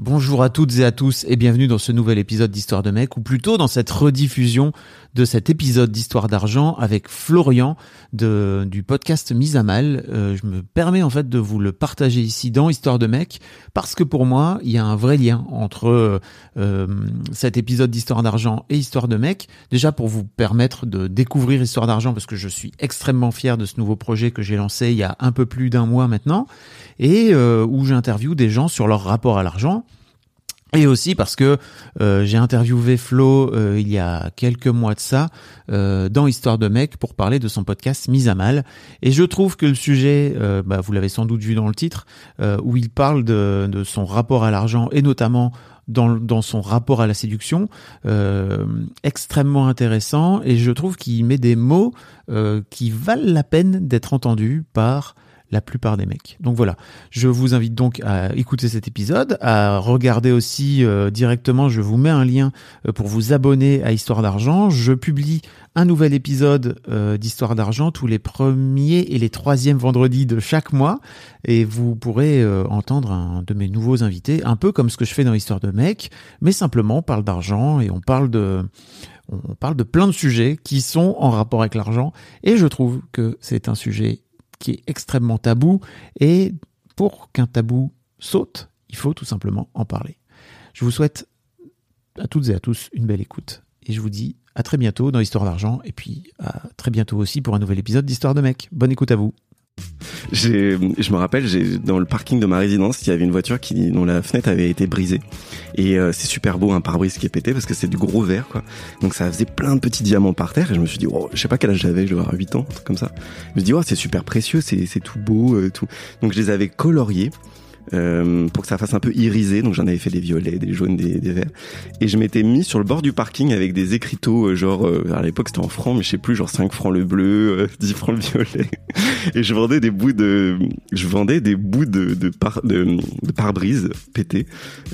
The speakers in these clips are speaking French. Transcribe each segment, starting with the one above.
Bonjour à toutes et à tous et bienvenue dans ce nouvel épisode d'Histoire de mec ou plutôt dans cette rediffusion de cet épisode d'Histoire d'argent avec Florian de, du podcast Mise à mal. Euh, je me permets en fait de vous le partager ici dans Histoire de mec parce que pour moi il y a un vrai lien entre euh, cet épisode d'Histoire d'argent et Histoire de mec. Déjà pour vous permettre de découvrir Histoire d'argent parce que je suis extrêmement fier de ce nouveau projet que j'ai lancé il y a un peu plus d'un mois maintenant et euh, où j'interviewe des gens sur leur rapport à l'argent et aussi parce que euh, j'ai interviewé Flo euh, il y a quelques mois de ça euh, dans Histoire de mec pour parler de son podcast Mise à mal. Et je trouve que le sujet, bah, vous l'avez sans doute vu dans le titre, où il parle de, son rapport à l'argent et notamment dans, dans, son rapport à la séduction, extrêmement intéressant. Et je trouve qu'il met des mots qui valent la peine d'être entendus par la plupart des mecs. Donc voilà, je vous invite donc à écouter cet épisode, à regarder aussi euh, directement, je vous mets un lien euh, pour vous abonner à Histoire d'argent. Je publie un nouvel épisode euh, d'Histoire d'argent tous les premiers et les troisièmes vendredis de chaque mois et vous pourrez entendre un de mes nouveaux invités, un peu comme ce que je fais dans Histoire de mec, mais simplement on parle d'argent et on parle de on parle de plein de sujets qui sont en rapport avec l'argent et je trouve que c'est un sujet qui est extrêmement tabou. Et pour qu'un tabou saute, il faut tout simplement en parler. Je vous souhaite à toutes et à tous une belle écoute. Et je vous dis à très bientôt dans Histoire d'argent. Et puis à très bientôt aussi pour un nouvel épisode d'Histoire de mec. Bonne écoute à vous. Je me rappelle, dans le parking de ma résidence, il y avait une voiture qui dont la fenêtre avait été brisée. Et euh, c'est super beau un pare-brise qui est pété parce que c'est du gros verre quoi. Donc ça faisait plein de petits diamants par terre et je me suis dit oh, je sais pas quel âge j'avais, je devais avoir 8 ans, un truc comme ça. Je me suis dit oh, c'est super précieux, c'est c'est tout beau euh, tout. Donc je les avais coloriés euh, pour que ça fasse un peu irisé. Donc j'en avais fait des violets, des jaunes, des, des verts. Et je m'étais mis sur le bord du parking avec des écriteaux, euh, genre euh, à l'époque c'était en francs, mais je sais plus, genre 5 francs le bleu, 10 francs le violet. Et je vendais des bouts de, je vendais des bouts de de, de, de pare-brise pétés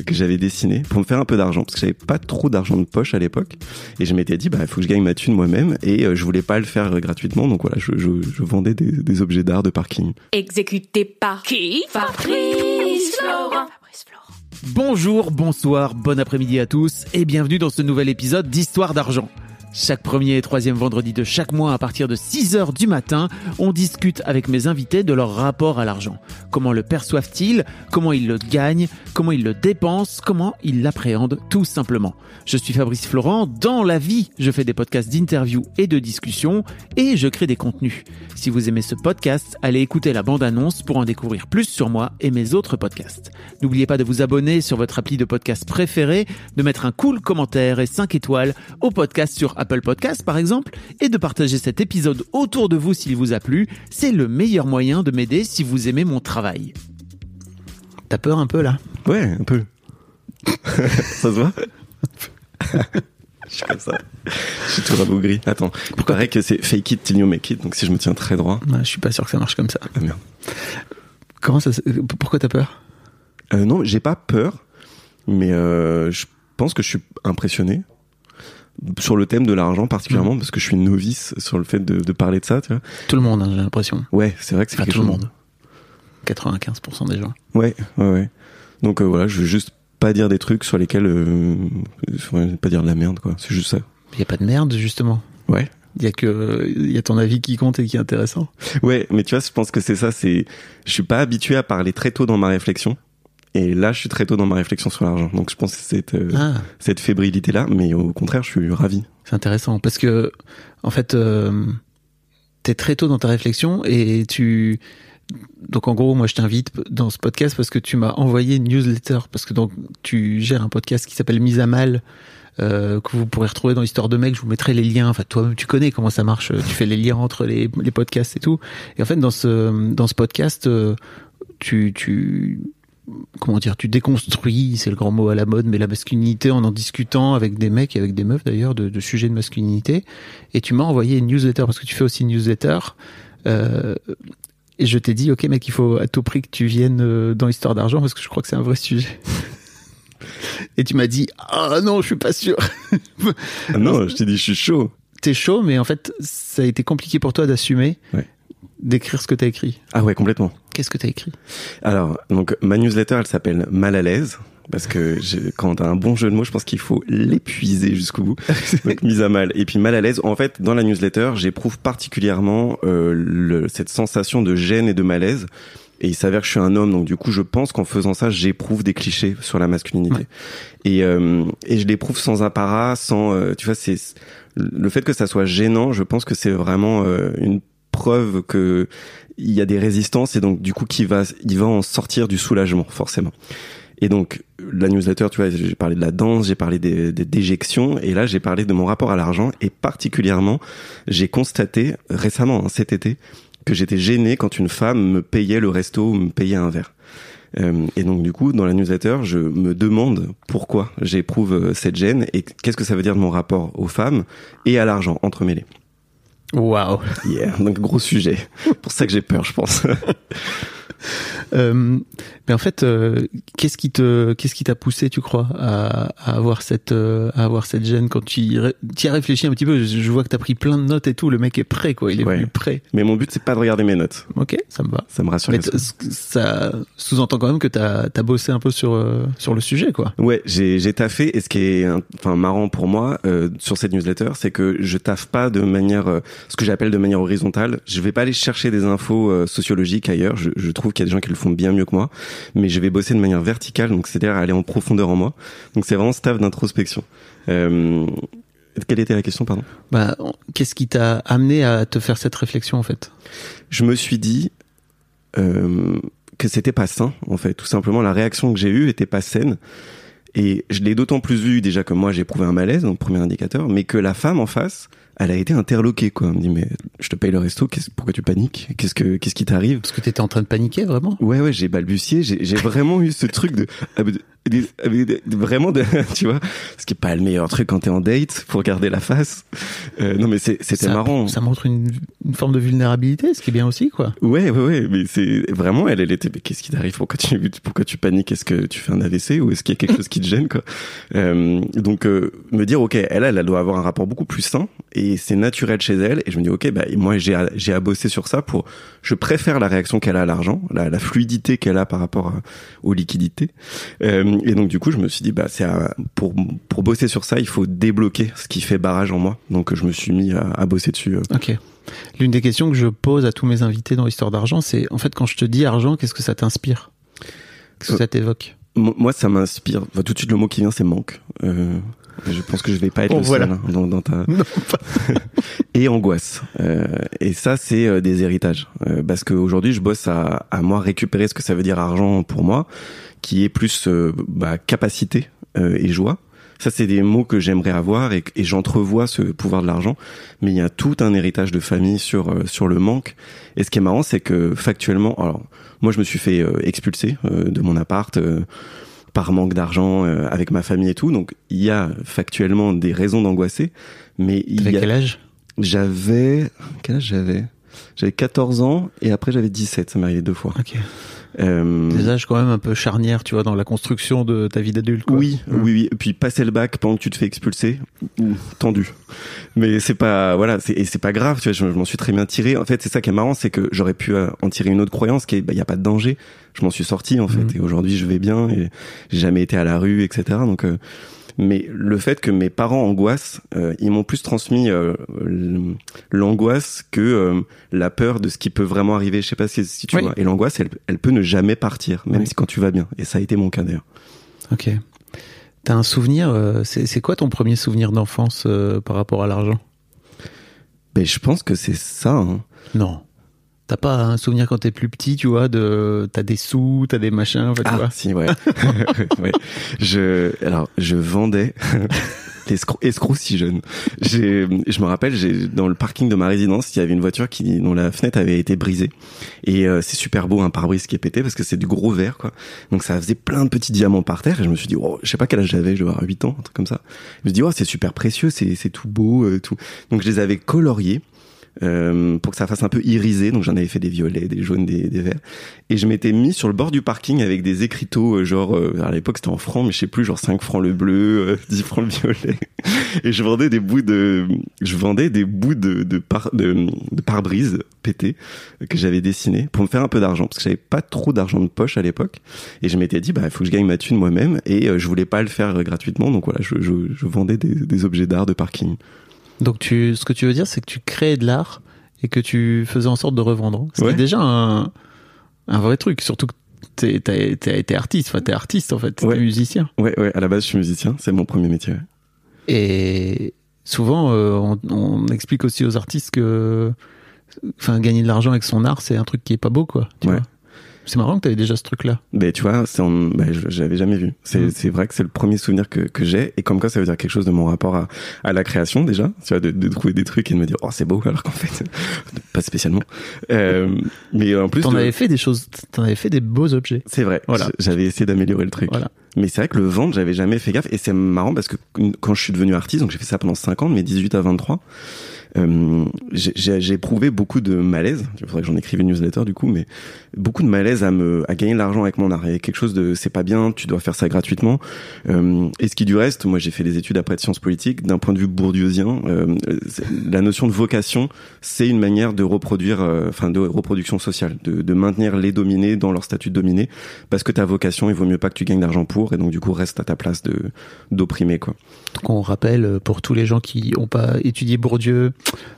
que j'avais dessinés pour me faire un peu d'argent parce que j'avais pas trop d'argent de poche à l'époque. Et je m'étais dit bah il faut que je gagne ma thune moi-même et je voulais pas le faire gratuitement. Donc voilà, je, je, je vendais des, des objets d'art de parking. Exécuté par qui? Fabrice Florent. Bonjour, bonsoir, bon après-midi à tous et bienvenue dans ce nouvel épisode d'Histoire d'argent. Chaque premier et troisième vendredi de chaque mois à partir de 6 heures du matin, on discute avec mes invités de leur rapport à l'argent. Comment le perçoivent-ils? Comment ils le gagnent? Comment ils le dépensent? Comment ils l'appréhendent? Tout simplement Je suis Fabrice Florent. Dans la vie, je fais des podcasts d'interviews et de discussions et je crée des contenus. Si vous aimez ce podcast, allez écouter la bande-annonce pour en découvrir plus sur moi et mes autres podcasts. N'oubliez pas de vous abonner sur votre appli de podcast préféré, de mettre un cool commentaire et 5 étoiles au podcast sur Apple Podcast par exemple, et de partager cet épisode autour de vous s'il vous a plu. C'est le meilleur moyen de m'aider si vous aimez mon travail. T'as peur un peu là? Ouais, un peu. ça se voit? Je suis comme ça. Je suis tout rabougri. Attends, il paraît que c'est fake it till you make it, donc si je me tiens très droit. Ouais, Je suis pas sûr que ça marche comme ça. Ah merde. Comment ça Pourquoi t'as peur? Euh, non, j'ai pas peur, mais euh, je pense que je suis impressionné sur le thème de l'argent particulièrement parce que je suis novice sur le fait de, de parler de ça. Tu vois. Tout le monde, hein, j'ai l'impression. Ouais, c'est vrai que c'est Enfin, tout le monde. 95% des gens. Ouais, ouais, ouais. Donc euh, voilà, je veux juste pas dire des trucs sur lesquels, euh, pas dire de la merde quoi. C'est juste ça. Il y a pas de merde justement. Ouais. Il y a que il y a ton avis qui compte et qui est intéressant. Ouais, mais tu vois, je pense que c'est ça. C'est, je suis pas habitué à parler très tôt dans ma réflexion. Et là, je suis très tôt dans ma réflexion sur l'argent. Donc, je pense que c'est cette, euh, Ah, cette fébrilité-là. Mais au contraire, je suis ravi. c'est intéressant parce que en fait euh, t'es très tôt dans ta réflexion et tu donc en gros moi je t'invite dans ce podcast parce que tu m'as envoyé une newsletter parce que donc tu gères un podcast qui s'appelle Mise à mal euh, que vous pourrez retrouver dans l'histoire de mec je vous mettrai les liens enfin toi-même tu connais comment ça marche tu fais les liens entre les, les podcasts et tout et en fait dans ce dans ce podcast euh, tu, tu, comment dire, tu déconstruis, c'est le grand mot à la mode, mais la masculinité en en discutant avec des mecs et avec des meufs d'ailleurs de, de sujets de masculinité. Et tu m'as envoyé une newsletter parce que tu fais aussi une newsletter. Euh, et je t'ai dit, ok mec, il faut à tout prix que tu viennes euh, dans Histoire d'argent parce que je crois que c'est un vrai sujet. et tu m'as dit, ah non, je suis pas sûr. Ah non, je t'ai dit, je suis chaud. T'es chaud, mais en fait, ça a été compliqué pour toi d'assumer, Ouais. d'écrire ce que t'as écrit. Ah ouais, complètement. Qu'est-ce que t'as écrit? Alors, donc ma newsletter, elle s'appelle Mal à l'aise. Parce que j'ai- quand t'as un bon jeu de mots, je pense qu'il faut l'épuiser jusqu'au bout. Donc mise à mal. Et puis mal à l'aise. En fait, dans la newsletter, j'éprouve particulièrement euh, le- cette sensation de gêne et de malaise. Et il s'avère que je suis un homme, donc du coup, je pense qu'en faisant ça, j'éprouve des clichés sur la masculinité. Ouais. Et, euh, et je l'éprouve sans apparat, sans, euh, tu vois, c'est le fait que ça soit gênant. Je pense que c'est vraiment euh, une preuve que il y a des résistances et donc du coup qui va, il va en sortir du soulagement forcément. Et donc la newsletter, tu vois, j'ai parlé de la danse, j'ai parlé des, des déjections, et là j'ai parlé de mon rapport à l'argent, et particulièrement, j'ai constaté récemment, hein, cet été, que j'étais gêné quand une femme me payait le resto ou me payait un verre. Euh, et donc du coup, dans la newsletter, je me demande pourquoi j'éprouve euh, cette gêne et qu'est-ce que ça veut dire de mon rapport aux femmes et à l'argent entremêlés. Waouh Yeah, donc gros sujet. Pour ça que j'ai peur, je pense. Euh, mais en fait, euh, qu'est-ce qui te, qu'est-ce qui t'a poussé, tu crois, à, à avoir cette, euh, à avoir cette gêne quand tu y, ré- tu y as réfléchi un petit peu Je, vois que t'as pris plein de notes et tout. Le mec est prêt, quoi. Il est Ouais. prêt. Mais mon but, c'est pas de regarder mes notes. Ok, ça me va. Ça me rassure. Mais ça sous-entend quand même que t'as, t'as bossé un peu sur, sur le sujet, quoi. Ouais, j'ai j'ai taffé et ce qui est enfin marrant pour moi sur cette newsletter, c'est que je taffe pas de manière ce que j'appelle de manière horizontale. Je vais pas aller chercher des infos sociologiques ailleurs. Je, je trouve qu'il y a des gens qui le font bien mieux que moi, mais je vais bosser de manière verticale, donc c'est-à-dire aller en profondeur en moi. Donc c'est vraiment ce taf d'introspection. Euh, quelle était la question, pardon? Bah, qu'est-ce qui t'a amené à te faire cette réflexion, en fait? Je me suis dit euh, que c'était pas sain, en fait. Tout simplement, la réaction que j'ai eue était pas saine. Et je l'ai d'autant plus vu déjà que moi j'ai éprouvé un malaise, donc premier indicateur, mais que la femme en face, elle a été interloquée quoi. Elle me dit mais je te paye le resto, pourquoi tu paniques? Qu'est-ce que qu'est-ce qui t'arrive? Parce que t'étais en train de paniquer, vraiment? Ouais ouais, j'ai balbutié, j'ai vraiment eu ce truc de, ah, de- de- de- de- vraiment de tu vois, ce qui est pas le meilleur truc quand t'es en date pour garder la face. Euh, non mais c'était marrant. Ça montre une, une forme de vulnérabilité, ce qui est bien aussi, quoi. Ouais, ouais, ouais, mais c'est vraiment, elle, elle était, mais qu'est-ce qui t'arrive? Pourquoi tu, pourquoi tu paniques? Est-ce que tu fais un AVC ou est-ce qu'il y a quelque chose qui te gêne, quoi? Euh, Donc, euh, me dire, ok, elle, elle, elle doit avoir un rapport beaucoup plus sain et c'est naturel chez elle. Et je me dis, ok, bah moi, j'ai, à- j'ai à bosser sur ça pour. Je préfère la réaction qu'elle a à l'argent, la, la fluidité qu'elle a par rapport à- aux liquidités. Euh, et donc, du coup, je me suis dit, bah, c'est à- pour pour bosser sur ça, il faut débloquer ce qui fait barrage en moi. Donc, je me suis mis à, à bosser dessus. euh. Ok. L'une des questions que je pose à tous mes invités dans Histoire d'argent, c'est en fait quand je te dis argent, qu'est-ce que ça t'inspire? Qu'est-ce que Euh, ça t'évoque? Mo- Moi, ça m'inspire. Enfin, tout de suite, le mot qui vient, c'est manque. Euh, je pense que je vais pas être Bon, le voilà. seul hein, dans, dans ta. et angoisse. Euh, et ça, c'est euh, des héritages. Euh, parce qu'aujourd'hui, je bosse à, à moi récupérer ce que ça veut dire argent pour moi, qui est plus euh, bah, capacité euh, et joie. Ça, c'est des mots que j'aimerais avoir et, et j'entrevois ce pouvoir de l'argent. Mais il y a tout un héritage de famille sur sur le manque. Et ce qui est marrant, c'est que factuellement, alors moi, je me suis fait euh, expulser euh, de mon appart. Par manque d'argent euh, avec ma famille et tout. Donc il y a factuellement des raisons d'angoisser, mais il T'avais y a... quel âge? J'avais quel âge j'avais? J'avais 14 ans et après j'avais 17, ça m'est arrivé deux fois. Ok. Euh, Des âges quand même un peu charnières, tu vois, dans la construction de ta vie d'adulte. Oui, oui, oui. Et puis passer le bac pendant que tu te fais expulser, tendu. Mais c'est pas, voilà, c'est, et c'est pas grave, tu vois, je, je m'en suis très bien tiré. En fait, c'est ça qui est marrant, c'est que j'aurais pu euh, en tirer une autre croyance qui est, bah, y a pas de danger. Je m'en suis sorti, en fait. Mhm. Et aujourd'hui, je vais bien et j'ai jamais été à la rue, etc. Donc, euh, mais le fait que mes parents angoissent, euh, ils m'ont plus transmis euh, l'angoisse que euh, la peur de ce qui peut vraiment arriver. Je sais pas si, si tu Oui. vois. Et l'angoisse, elle, elle peut ne jamais partir, même Oui. si quand tu vas bien. Et ça a été mon cas d'ailleurs. Ok. T'as un souvenir C'est quoi ton premier souvenir d'enfance par rapport à l'argent? Ben, je pense que c'est ça. Hein. Non. T'as pas un souvenir quand t'es plus petit, tu vois, de t'as des sous, t'as des machins, en fait, Ah, si, ouais. ouais. Je, alors, je vendais. L'escroc escroc si jeune. J'ai, je me rappelle, j'ai dans le parking de ma résidence, il y avait une voiture qui dont la fenêtre avait été brisée. Et euh, c'est super beau un pare-brise qui est pété parce que c'est du gros verre quoi. Donc ça faisait plein de petits diamants par terre et je me suis dit oh, je sais pas quel âge j'avais, je devais avoir 8 ans, un truc comme ça. Je me suis dit oh, c'est super précieux, c'est c'est tout beau euh, tout. Donc je les avais coloriés euh, pour que ça fasse un peu irisé. Donc j'en avais fait des violets, des jaunes, des, des verts. Et je m'étais mis sur le bord du parking avec des écriteaux, euh, genre, euh, à l'époque c'était en francs, mais je sais plus, genre 5 francs le bleu, 10 francs le violet. Et je vendais des bouts de, je vendais des bouts de, de, par, de, de pare-brise pétés que j'avais dessinés pour me faire un peu d'argent parce que j'avais pas trop d'argent de poche à l'époque. Et je m'étais dit, bah, il faut que je gagne ma thune moi-même et je voulais pas le faire gratuitement. Donc voilà, je, je, je vendais des, des objets d'art de parking. Donc tu, ce que tu veux dire, c'est que tu créais de l'art et que tu faisais en sorte de revendre. C'était Ouais. déjà un, un vrai truc, surtout que t'es, t'as, t'as été artiste, enfin t'es artiste en fait, t'es musicien. Ouais, ouais, à la base je suis musicien, c'est mon premier métier. ouais. Et souvent, euh, on, on explique aussi aux artistes que, enfin, gagner de l'argent avec son art, c'est un truc qui est pas beau, quoi. Tu Ouais. vois c'est marrant que t'avais déjà ce truc-là. Ben tu vois, c'est en... ben, je- j'avais jamais vu. C'est Mm. c'est vrai que c'est le premier souvenir que, que j'ai et comme quoi ça veut dire quelque chose de mon rapport à, à la création déjà, tu vois, de, de trouver des trucs et de me dire oh c'est beau alors qu'en fait pas spécialement. Euh, mais en plus T'en le- avais fait des choses, t'en avais fait des beaux objets. c'est vrai. Voilà. J'avais essayé d'améliorer le truc. Voilà. Mais c'est vrai que le vendre, j'avais jamais fait gaffe. Et c'est marrant parce que quand je suis devenu artiste, donc j'ai fait ça pendant 5 ans, de mes 18 à 23, euh, j'ai- éprouvé beaucoup de malaise. Il faudrait que j'en écrive une newsletter du coup, mais beaucoup de malaise à me à gagner de l'argent avec mon art. A quelque chose de c'est pas bien, tu dois faire ça gratuitement. Euh, et ce qui du reste, moi j'ai fait des études après de sciences politiques. D'un point de vue bourdieusien, euh, la notion de vocation, c'est une manière de reproduire, euh, enfin de reproduction sociale, de, de maintenir les dominés dans leur statut de dominé, parce que ta vocation, il vaut mieux pas que tu gagnes d'argent pour, et donc du coup reste à ta place de d'opprimé quoi. Donc on rappelle pour tous les gens qui n'ont pas étudié Bourdieu,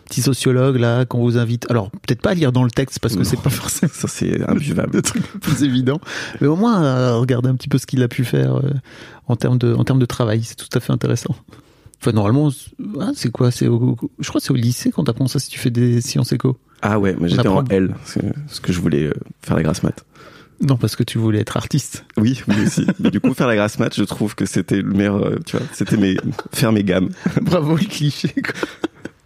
petit sociologue là, qu'on vous invite. Alors peut-être pas à lire dans le texte parce que c'est pas forcément Ça c'est imbuvable. le truc le plus évident, mais au moins euh, regarder un petit peu ce qu'il a pu faire euh, en termes de en termes de travail, c'est tout à fait intéressant. Enfin normalement, c'est- ah, c'est quoi? C'est je crois que c'est au lycée quand t'apprends ça si tu fais des sciences éco. Ah ouais, mais j'étais en. L, parce que- je voulais euh, faire la grasse mat. Non parce que tu voulais être artiste. Oui, oui aussi. Mais du coup, faire la grasse mat, je trouve que c'était le meilleur, tu vois, c'était mes, faire mes gammes. Bravo le cliché. quoi.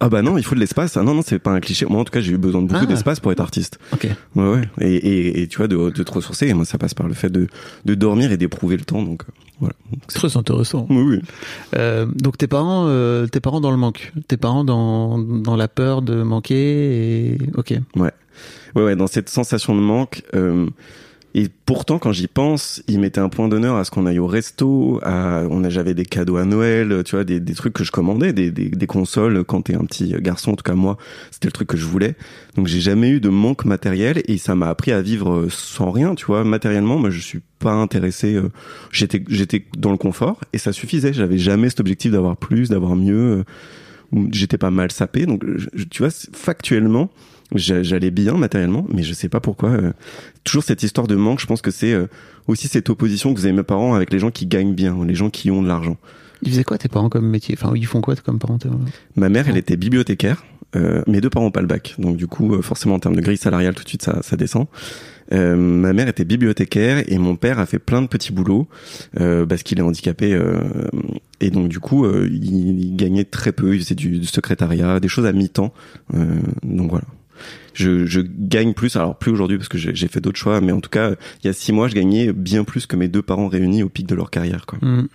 Ah bah non, il faut de l'espace. Ah non, non, c'est pas un cliché. Moi, en tout cas, j'ai eu besoin de beaucoup Ah. d'espace pour être artiste. Ok. Ouais, ouais. Et, et, et tu vois, de, de te ressourcer. Et moi, ça passe par le fait de, de dormir et d'éprouver le temps. Donc, euh, voilà. Donc, c'est- Très intéressant. Oui, oui. Euh, donc tes parents, euh, tes parents dans le manque, tes parents dans dans la peur de manquer et ok. Ouais, ouais, dans cette sensation de manque. euh, et pourtant, quand j'y pense, ils mettaient un point d'honneur à ce qu'on aille au resto. À, on a, j'avais des cadeaux à Noël, tu vois, des, des trucs que je commandais, des, des, des consoles. Quand t'es un petit garçon, en tout cas moi, c'était le truc que je voulais. Donc j'ai jamais eu de manque matériel et ça m'a appris à vivre euh, sans rien, tu vois. Matériellement, moi, je suis pas intéressé. euh, J'étais, j'étais dans le confort et ça suffisait. J'avais jamais cet objectif d'avoir plus, d'avoir mieux. euh, J'étais pas mal sapé, donc tu vois, factuellement, j'allais bien matériellement, mais je sais pas pourquoi. euh, toujours cette histoire de manque, je pense que c'est euh, aussi cette opposition que vous avez mes parents avec les gens qui gagnent bien, les gens qui ont de l'argent. Ils faisaient quoi tes parents comme métier? Enfin ils font quoi comme parents? Ma mère, elle était bibliothécaire. Euh, mes deux parents ont pas le bac, donc du coup, euh, forcément en termes de grille salariale, tout de suite ça, ça descend. Euh, ma mère était bibliothécaire et mon père a fait plein de petits boulots euh, parce qu'il est handicapé euh, et donc du coup euh, il, il gagnait très peu, il faisait du, du secrétariat, des choses à mi-temps. Euh, donc voilà. Je, je gagne plus, alors plus aujourd'hui parce que j'ai fait d'autres choix, mais en tout cas il y a six mois je gagnais bien plus que mes deux parents réunis au pic de leur carrière. Quoi. Hmm.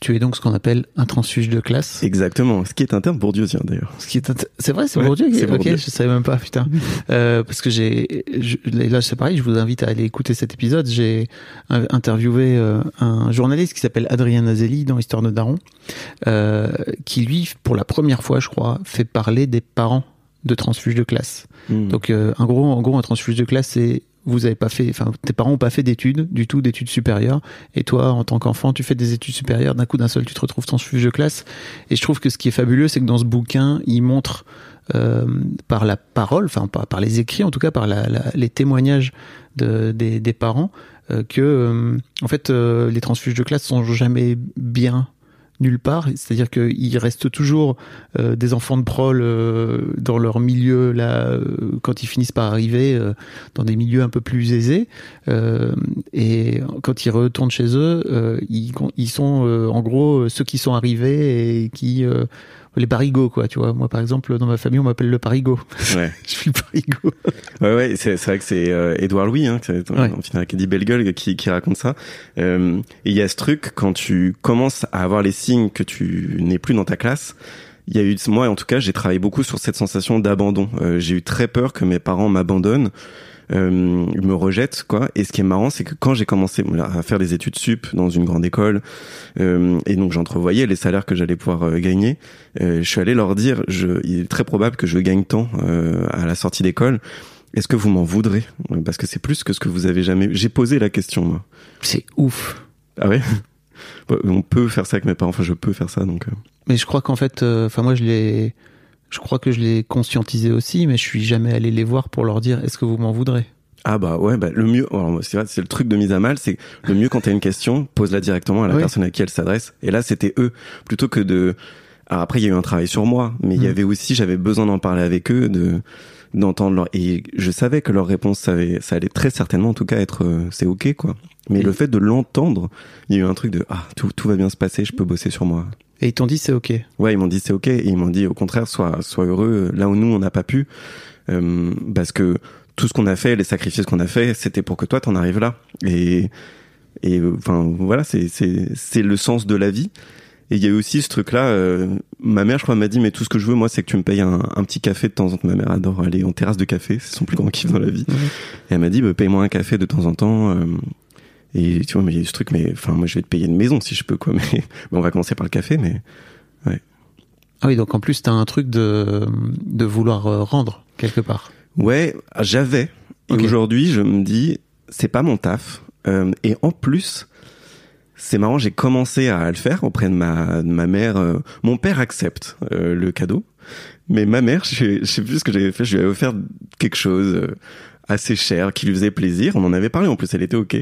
Tu es donc ce qu'on appelle un transfuge de classe. Exactement, ce qui est un terme bourdieusien d'ailleurs. Ce qui est c'est vrai, c'est Ouais, Bourdieu. qui- c'est Ok, Bourdieu. je savais même pas, putain. Euh, parce que j'ai, là c'est pareil, je vous invite à aller écouter cet épisode. J'ai euh, interviewé euh, un journaliste qui s'appelle Adrien Azelli dans Histoire de Daron, euh, qui lui, pour la première fois, je crois, fait parler des parents de transfuges de classe. Hmm. Donc, euh, en gros, en gros, un transfuge de classe, c'est vous avez pas fait, enfin, tes parents ont pas fait d'études, du tout d'études supérieures, et toi, en tant qu'enfant, tu fais des études supérieures, d'un coup d'un seul, tu te retrouves transfuge de classe. Et je trouve que ce qui est fabuleux, c'est que dans ce bouquin, il montre euh, par la parole, enfin par, par les écrits, en tout cas par la, la- les témoignages de, des, des parents, euh, que euh, en fait, euh, les transfuges de classe sont jamais bien nulle part. C'est-à-dire qu'il reste toujours euh, des enfants de prol euh, dans leur milieu là euh, quand ils finissent par arriver dans des milieux un peu plus aisés. Et quand ils retournent chez eux, ils, sont en gros ceux qui sont arrivés et qui les parigots quoi. Tu vois, moi par exemple dans ma famille on m'appelle le parigot. Ouais. Je suis le parigot. Ouais, ouais, c'est vrai que c'est euh, Édouard Louis, hein, qui, Ouais. en final, qui dit belle gueule, qui, qui raconte ça. Euh, et il y a ce truc quand tu commences à avoir les signes que tu n'es plus dans ta classe. Il y a eu moi en tout cas, j'ai travaillé beaucoup sur cette sensation d'abandon. Euh, j'ai eu très peur que mes parents m'abandonnent. Euh, ils me rejettent quoi et ce qui est marrant c'est que quand j'ai commencé à faire des études sup dans une grande école euh, et donc j'entrevoyais les salaires que j'allais pouvoir euh, gagner euh, je suis allé leur dire je, il est très probable que je gagne tant euh, à la sortie d'école est-ce que vous m'en voudrez? Parce que c'est plus que ce que vous avez jamais. J'ai posé la question moi. C'est ouf. Ah ouais? On peut faire ça avec mes parents. Enfin, je peux faire ça donc. Mais je crois qu'en fait, euh, enfin moi je l'ai, je crois que je l'ai conscientisé aussi, mais je suis jamais allé les voir pour leur dire est-ce que vous m'en voudrez? Ah bah ouais, bah le mieux. c'est le truc de mise à mal, c'est le mieux quand t'as une question, pose-la directement à la Oui. personne à qui elle s'adresse. Et là, c'était eux plutôt que de. Alors après, il y a eu un travail sur moi, mais il y Mm. avait aussi, j'avais besoin d'en parler avec eux, de d'entendre leur. Et je savais que leur réponse, ça, avait, ça allait très certainement, en tout cas, être euh, c'est ok quoi. Mais Et- le fait de l'entendre, il y a eu un truc de ah tout tout va bien se passer, je peux bosser sur moi. Et ils t'ont dit c'est ok. Ouais, ils m'ont dit c'est ok et ils m'ont dit au contraire sois sois heureux là où nous on n'a pas pu euh, parce que tout ce qu'on a fait, les sacrifices qu'on a fait, c'était pour que toi t'en arrives là et et euh, enfin voilà c'est c'est c'est le sens de la vie. Et il y a eu aussi ce truc-là. euh, ma mère, je crois, m'a dit mais tout ce que je veux moi, c'est que tu me payes un, un petit café de temps en temps. Ma mère adore aller en terrasse de café, c'est son plus grand kiff dans la vie. Et elle m'a dit bah, paye-moi un café de temps en temps. euh, et tu vois, mais il y a eu ce truc, mais enfin moi je vais te payer une maison si je peux quoi. Mais, mais on va commencer par le café, mais Ah oui, donc en plus t'as un truc de de vouloir euh, rendre quelque part. Ouais, j'avais. Et aujourd'hui, je me dis, c'est pas mon taf. Euh, et en plus, c'est marrant, j'ai commencé à le faire auprès de ma, de ma mère. Euh, mon père accepte euh, le cadeau. Mais ma mère, je, je sais plus ce que j'avais fait, je lui avais offert quelque chose assez cher qui lui faisait plaisir. On en avait parlé en plus, elle était ok.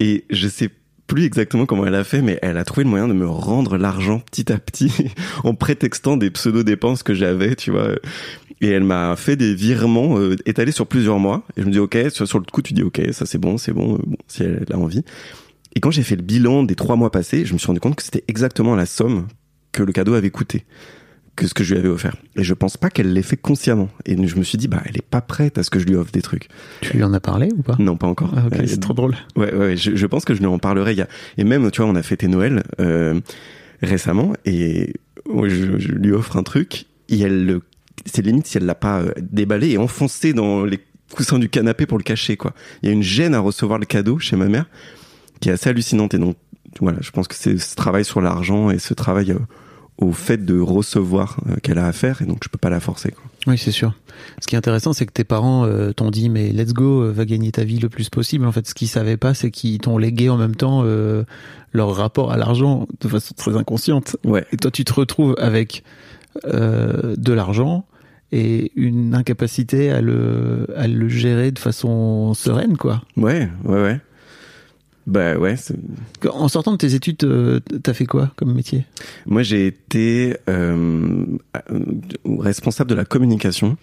Et je sais plus exactement comment elle a fait, mais elle a trouvé le moyen de me rendre l'argent petit à petit en prétextant des pseudo-dépenses que j'avais, tu vois. Et elle m'a fait des virements euh, étalés sur plusieurs mois. Et je me dis, ok, sur, le coup, tu dis, ok, ça c'est bon, c'est bon, euh, bon, si elle a envie. Et quand j'ai fait le bilan des trois mois passés, je me suis rendu compte que c'était exactement la somme que le cadeau avait coûté, que ce que je lui avais offert. Et je pense pas qu'elle l'ait fait consciemment. Et je me suis dit, bah, elle est pas prête à ce que je lui offre des trucs. Tu lui en as parlé ou pas? Non, pas encore. Ah, Euh, c'est trop drôle. Ouais, ouais, je, je pense que je lui en parlerai. Y a... Et même, tu vois, on a fêté Noël euh, récemment et je, je lui offre un truc et elle le... C'est limite si elle l'a pas euh, déballé et enfoncé dans les coussins du canapé pour le cacher, quoi. Il y a une gêne à recevoir le cadeau chez ma mère qui est assez hallucinante et donc, voilà, je pense que c'est ce travail sur l'argent et ce travail euh, au fait de recevoir euh, qu'elle a à faire et donc je peux pas la forcer, quoi. Oui, c'est sûr. Ce qui est intéressant, c'est que tes parents euh, t'ont dit mais let's go, euh, va gagner ta vie le plus possible. En fait, ce qu'ils savaient pas, c'est qu'ils t'ont légué en même temps euh, leur rapport à l'argent de façon très inconsciente. Ouais. Et toi, tu te retrouves avec euh, de l'argent et une incapacité à le, à le gérer de façon sereine, quoi. Ouais, ouais, ouais. Bah ouais, c'est- En sortant de tes études, euh, t'as fait quoi comme métier? Moi, j'ai été euh, responsable de la communication.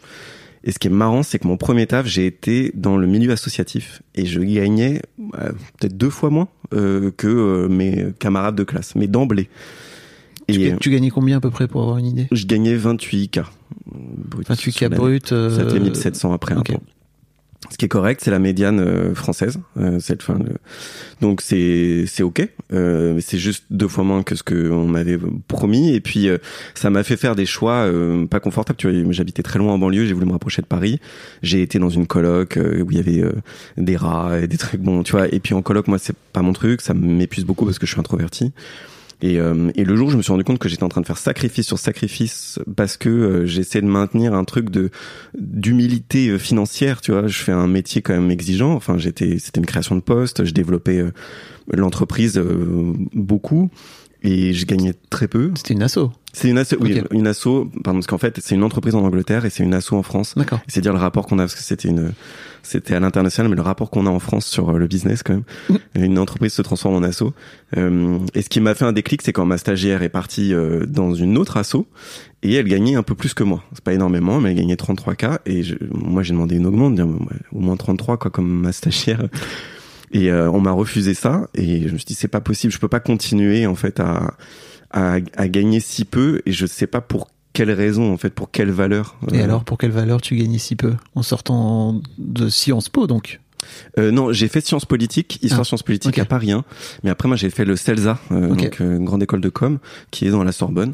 Et ce qui est marrant, c'est que mon premier taf, j'ai été dans le milieu associatif et je gagnais euh, peut-être deux fois moins euh, que euh, mes camarades de classe, mais d'emblée. Et tu gagnais combien à peu près pour avoir une idée? je gagnais 28 k. brut 28 sur k l'année. brut. euh, Ça fait 1700 après ok. impôt. Ce qui est correct, c'est la médiane euh, française. Euh, c'est enfin, le- Donc c'est c'est ok. Euh, c'est juste deux fois moins que ce que on m'avait promis. Et puis euh, ça m'a fait faire des choix euh, pas confortables. Tu vois, j'habitais très loin en banlieue. J'ai voulu me rapprocher de Paris. J'ai été dans une coloc euh, où il y avait des rats et des trucs. Bon, tu vois. Et puis en coloc, moi, c'est pas mon truc. Ça m'épuise beaucoup parce que je suis introverti. Et, euh, et le jour, je me suis rendu compte que j'étais en train de faire sacrifice sur sacrifice parce que euh, j'essaie de maintenir un truc de d'humilité euh, financière. Tu vois, je fais un métier quand même exigeant. Enfin, j'étais, c'était une création de poste. Je développais euh, l'entreprise euh, beaucoup. Et je gagnais très peu. C'était une asso. C'est une asso, oui, une asso, pardon, parce qu'en fait, c'est une entreprise en Angleterre et c'est une asso en France. D'accord. C'est dire le rapport qu'on a, parce que c'était une, c'était à l'international, mais le rapport qu'on a en France sur euh, le business quand même. Une entreprise se transforme en asso. Euh, et ce qui m'a fait un déclic, c'est quand ma stagiaire est partie euh, dans une autre asso et elle gagnait un peu plus que moi. C'est pas énormément, mais elle gagnait 33K et je, moi j'ai demandé une augmente, au moins 33 quoi, comme ma stagiaire. Et euh, on m'a refusé ça et je me suis dit c'est pas possible, je peux pas continuer en fait à, à, à gagner si peu et je sais pas pour quelle raison en fait, pour quelle valeur. Et Euh, alors, pour quelle valeur tu gagnais si peu? En sortant de Sciences Po, donc? Euh, non, j'ai fait sciences politiques, histoire Ah, sciences politiques à Paris 1. Mais après, moi, j'ai fait le CELSA, euh, donc euh, une grande école de com, qui est dans la Sorbonne.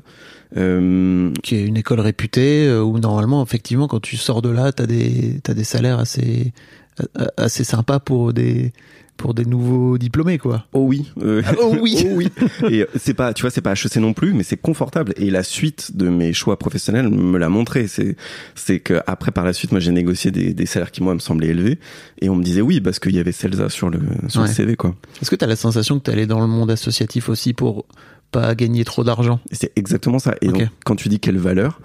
Qui est une école réputée, où normalement, effectivement, quand tu sors de là, t'as des, t'as des salaires assez, assez sympas pour des, pour des nouveaux diplômés, quoi. oh oui, euh, Oh oui. oh oui. Et euh, c'est pas, tu vois, c'est pas HEC non plus, mais c'est confortable. Et la suite de mes choix professionnels me l'a montré. C'est, c'est que après, par la suite, moi, j'ai négocié des, des salaires qui moi me semblaient élevés, et on me disait oui parce qu'il y avait CELSA sur le sur le. CV, quoi. Est-ce que t'as la sensation que t'allais dans le monde associatif aussi pour pas gagner trop d'argent? C'est exactement ça. Et donc, quand tu dis quelle valeur,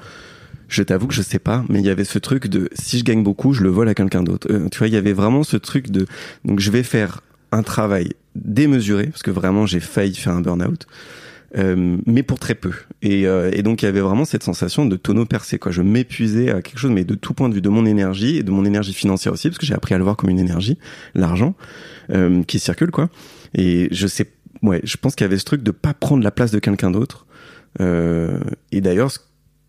je t'avoue que je sais pas, mais il y avait ce truc de si je gagne beaucoup, je le vole à quelqu'un d'autre. Euh, tu vois, il y avait vraiment ce truc de donc je vais faire un travail démesuré parce que vraiment j'ai failli faire un burn-out. euh, mais pour très peu. Et, euh, et donc il y avait vraiment cette sensation de tonneau percé. Quoi. Je m'épuisais à quelque chose, mais de tout point de vue, de mon énergie et de mon énergie financière aussi, parce que j'ai appris à le voir comme une énergie, l'argent euh, qui circule, quoi. Et je sais, ouais, je pense qu'il y avait ce truc de pas prendre la place de quelqu'un d'autre. Euh, et d'ailleurs,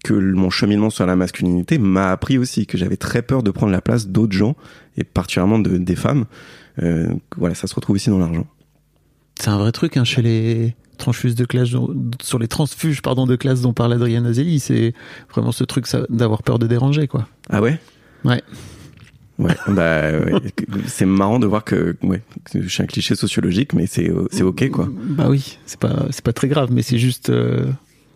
que mon cheminement sur la masculinité m'a appris aussi que j'avais très peur de prendre la place d'autres gens et particulièrement de, des femmes. Euh, voilà, ça se retrouve ici dans l'argent. C'est un vrai truc hein, chez les transfuges de classe, sur les transfuges pardon de classe dont parle Adrien Azelli, c'est vraiment ce truc d'avoir peur de déranger quoi. Ah ouais? Ouais. Ouais, bah ouais. c'est marrant de voir que ouais, que je suis un cliché sociologique, mais c'est c'est ok quoi. Bah oui, c'est pas c'est pas très grave, mais c'est juste euh,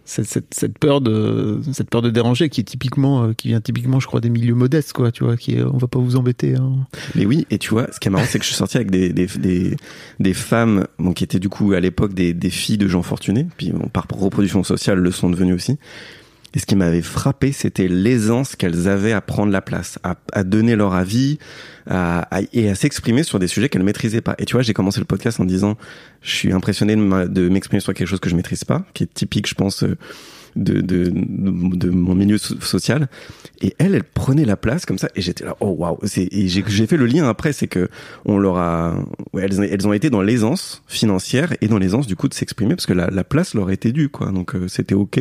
cette, cette, cette peur de cette peur de déranger qui est typiquement euh, qui vient typiquement je crois des milieux modestes quoi, tu vois, qui est on va pas vous embêter. Hein. Mais oui, et tu vois, ce qui est marrant, c'est que je suis sorti avec des des des, des femmes, bon, qui étaient du coup à l'époque des des filles de gens fortunés, puis bon, par reproduction sociale le sont devenues aussi. Et ce qui m'avait frappé, c'était l'aisance qu'elles avaient à prendre la place, à, à donner leur avis, à, à- et à s'exprimer sur des sujets qu'elles maîtrisaient pas. Et tu vois, j'ai commencé le podcast en disant, je suis impressionné de m'exprimer sur quelque chose que je maîtrise pas, qui est typique, je pense, euh, de, de, de, mon milieu so- social. Et elle, elle prenait la place comme ça, et j'étais là, oh waouh. Et j'ai fait le lien après, c'est que on leur a, ouais, elles, elles ont été dans l'aisance financière et dans l'aisance du coup de s'exprimer parce que la, la place leur était due, quoi. Donc euh, c'était ok.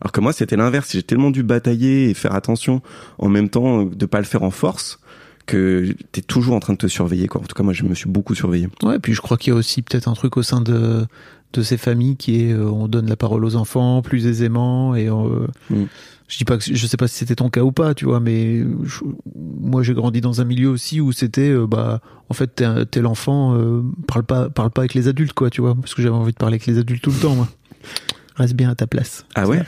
Alors que moi, c'était l'inverse. J'ai tellement dû batailler et faire attention en même temps de pas le faire en force que t'es toujours en train de te surveiller, quoi. En tout cas, moi, je me suis beaucoup surveillé. Ouais, puis je crois qu'il y a aussi peut-être un truc au sein de de ces familles qui est euh, on donne la parole aux enfants plus aisément et euh, Mm. je dis pas que je sais pas si c'était ton cas ou pas, tu vois, mais je- moi j'ai grandi dans un milieu aussi où c'était euh, bah en fait t'es t'es l'enfant parle pas parle pas avec les adultes quoi, tu vois, parce que j'avais envie de parler avec les adultes tout le temps moi. Reste bien à ta place. Ah ouais?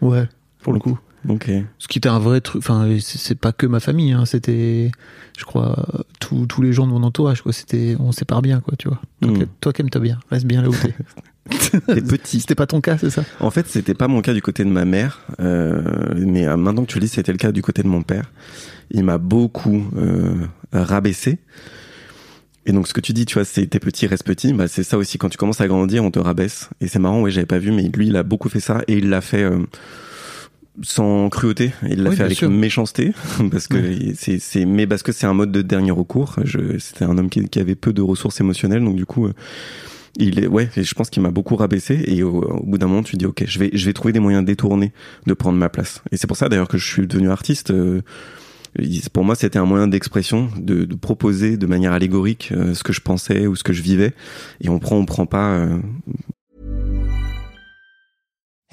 Ouais, pour le coup. Ok. Ce qui était un vrai truc, enfin c'est pas que ma famille, hein, c'était, je crois, tous tous les gens de mon entourage, quoi. C'était, on sépare bien, quoi, tu vois. Donc, Mm. toi qui aimes toi bien, reste bien là où t'es. T'es petit. C'était pas ton cas, c'est ça? En fait, c'était pas mon cas du côté de ma mère, euh, mais euh, maintenant que tu le dis, c'était le cas du côté de mon père. Il m'a beaucoup euh, rabaissé. Et donc, ce que tu dis, tu vois, c'est t'es petit, reste petit. Bah, c'est ça aussi. Quand tu commences à grandir, on te rabaisse. Et c'est marrant, ouais, j'avais pas vu, mais lui, il a beaucoup fait ça et il l'a fait euh, sans cruauté. Il l'a Oui, fait avec sûr. méchanceté, parce que c'est, c'est, mais parce que c'est un mode de dernier recours. Je, c'était un homme qui, qui avait peu de ressources émotionnelles, donc du coup. euh, il est, ouais, je pense qu'il m'a beaucoup rabaissé et au, au bout d'un moment tu dis ok, je vais, je vais trouver des moyens détournés de prendre ma place. Et c'est pour ça d'ailleurs que je suis devenu artiste. euh, pour moi, c'était un moyen d'expression, de, de proposer de manière allégorique euh, ce que je pensais ou ce que je vivais. Et on prend, on prend pas. euh,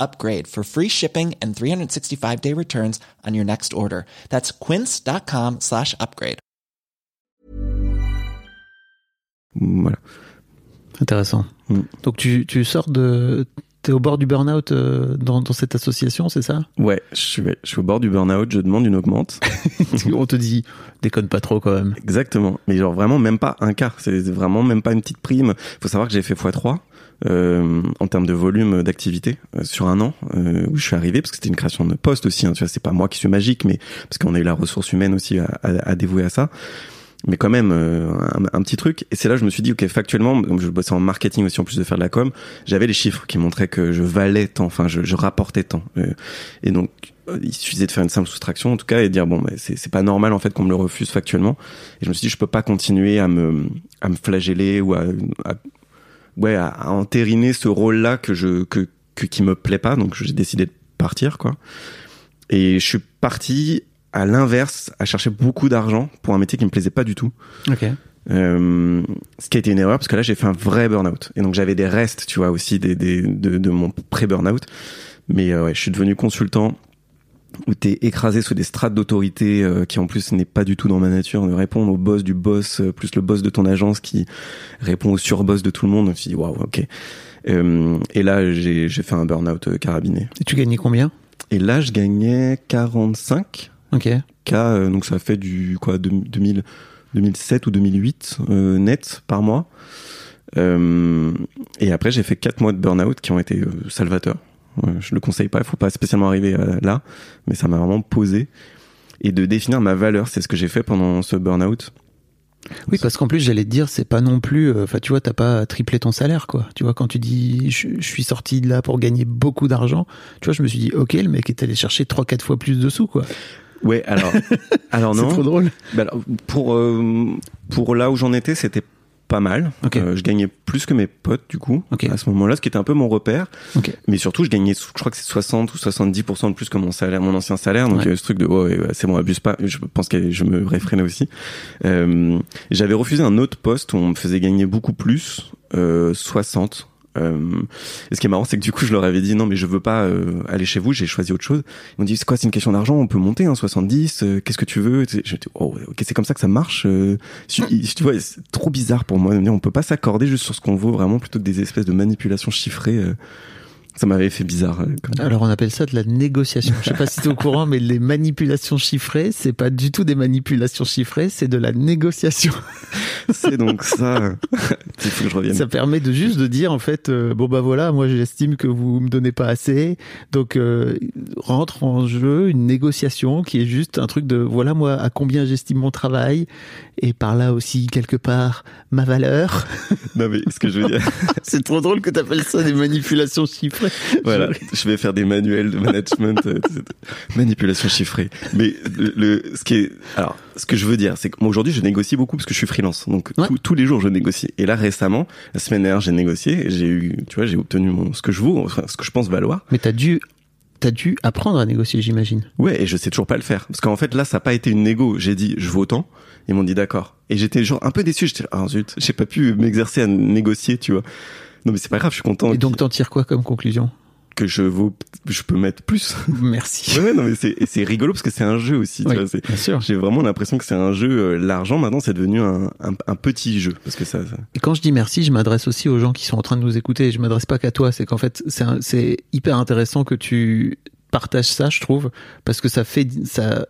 upgrade for free shipping and 365 day returns on your next order. That's quince.com slash upgrade. Voilà. Intéressant. Mm. Donc tu, tu sors de... T'es au bord du burn-out euh, dans, dans cette association, c'est ça? Ouais, je suis, je suis au bord du burn-out, je demande une augmente. On te dit, déconne pas trop quand même. Exactement. Mais genre vraiment même pas un quart. C'est vraiment même pas une petite prime. Faut savoir que j'ai fait x3 euh, en termes de volume d'activité euh, sur un an euh, où je suis arrivé parce que c'était une création de poste aussi. Hein, tu vois, c'est pas moi qui suis magique, mais parce qu'on a eu la ressource humaine aussi à, à, à dévouer à ça. Mais quand même euh, un, petit truc. Et c'est là que je me suis dit, ok, factuellement, donc je bossais en marketing aussi en plus de faire de la com. J'avais les chiffres qui montraient que je valais tant, enfin je, je rapportais tant. Euh, et donc il suffisait de faire une simple soustraction en tout cas et de dire bon c'est c'est pas normal en fait qu'on me le refuse factuellement et je me suis dit je peux pas continuer à me à me flageller ou à, à ouais à, à, entériner ce rôle là que je que, que qui me plaît pas donc j'ai décidé de partir quoi et je suis parti à l'inverse à chercher beaucoup d'argent pour un métier qui me plaisait pas du tout. Ok. euh, ce qui a été une erreur parce que là j'ai fait un vrai burn-out. Et donc j'avais des restes tu vois aussi des, des de, de mon pré-burn-out. Mais euh, ouais je suis devenu consultant où t'es écrasé sous des strates d'autorité euh, qui en plus n'est pas du tout dans ma nature de répondre au boss du boss euh, plus le boss de ton agence qui répond au surboss de tout le monde. Je me suis dit waouh ok. Et là j'ai fait un burn-out carabiné. Et tu gagnais combien? Et là je gagnais 45 Ok. k euh, donc ça fait du quoi de- 2000 2007 ou 2008 euh, net par mois Euh, et après j'ai fait quatre mois de burn-out qui ont été euh, salvateurs je le conseille pas il faut pas spécialement arriver euh, là mais ça m'a vraiment posé et de définir ma valeur c'est ce que j'ai fait pendant ce burn-out Oui, parce qu'en plus, j'allais te dire, c'est pas non plus. euh, Enfin, tu vois, t'as pas triplé ton salaire, quoi. Tu vois, quand tu dis, je, je suis sorti de là pour gagner beaucoup d'argent, tu vois, je me suis dit, ok, le mec est allé chercher trois, quatre fois plus de sous, quoi. Ouais alors alors C'est non trop drôle. Bah alors, pour euh, pour là où j'en étais, c'était pas mal. Ok. Euh, je gagnais plus que mes potes du coup Ok. à ce moment-là, ce qui était un peu mon repère. Ok. Mais surtout, je gagnais, je crois que c'est 60 ou 70 de plus que mon salaire, mon ancien salaire. Donc Ouais. il y avait ce truc de oh, ouais, c'est bon, abuse pas. Je pense que je me réfrénais aussi. Euh, J'avais refusé un autre poste où on me faisait gagner beaucoup plus, euh, 60. Euh, et ce qui est marrant, c'est que du coup, je leur avais dit non, mais je veux pas euh, aller chez vous. J'ai choisi autre chose. Ils m'ont dit c'est quoi, c'est une question d'argent. On peut monter, hein, 70. euh, Qu'est-ce que tu veux? Je dis oh, ok, c'est comme ça que ça marche. Euh, si- tu vois, c'est trop bizarre pour moi de me dire on peut pas s'accorder juste sur ce qu'on vaut vraiment plutôt que des espèces de manipulations chiffrées. Ça m'avait fait bizarre. euh, comme- Alors, on appelle ça de la négociation. Je sais pas si t'es au courant, mais les manipulations chiffrées, c'est pas du tout des manipulations chiffrées, c'est de la négociation. C'est donc ça. Il faut que je revienne. Ça permet de juste de dire en fait euh, bon bah voilà moi j'estime que vous me donnez pas assez donc euh, rentre en jeu une négociation qui est juste un truc de voilà moi à combien j'estime mon travail et par là aussi quelque part ma valeur Non mais ce que je veux dire, c'est trop drôle que t'appelles ça des manipulations chiffrées voilà, je vais faire des manuels de management, euh, manipulation chiffrée. Mais le, le- ce qui est, alors, ce que je veux dire, c'est que moi aujourd'hui je négocie beaucoup parce que je suis freelance, donc Ouais. tous- tous les jours je négocie. Et là récemment, la semaine dernière j'ai négocié, et j'ai eu, tu vois, j'ai obtenu mon ce que je vaux, enfin, ce que je pense valoir. mais t'as dû t'as dû apprendre à négocier j'imagine Ouais, et je sais toujours pas le faire. Parce qu'en fait, là, ça n'a pas été une négo. J'ai dit, je veux autant. Ils m'ont dit d'accord. Et j'étais genre un peu déçu. J'étais, ah zut, j'ai pas pu m'exercer à négocier, tu vois. Non, mais c'est pas grave, je suis content et donc t'en tires quoi comme conclusion? Que je vaux, je peux mettre plus. merci ouais, non, mais c'est, rigolo parce que c'est un jeu aussi, tu vois. Bien sûr j'ai vraiment l'impression que c'est un jeu. euh, L'argent, maintenant, c'est devenu un, un, un petit jeu. Parce que ça, ça- Et quand je dis merci, je m'adresse aussi aux gens qui sont en train de nous écouter. Je m'adresse pas qu'à toi. C'est qu'en fait, c'est hyper intéressant que tu partages ça, je trouve, parce que ça fait, ça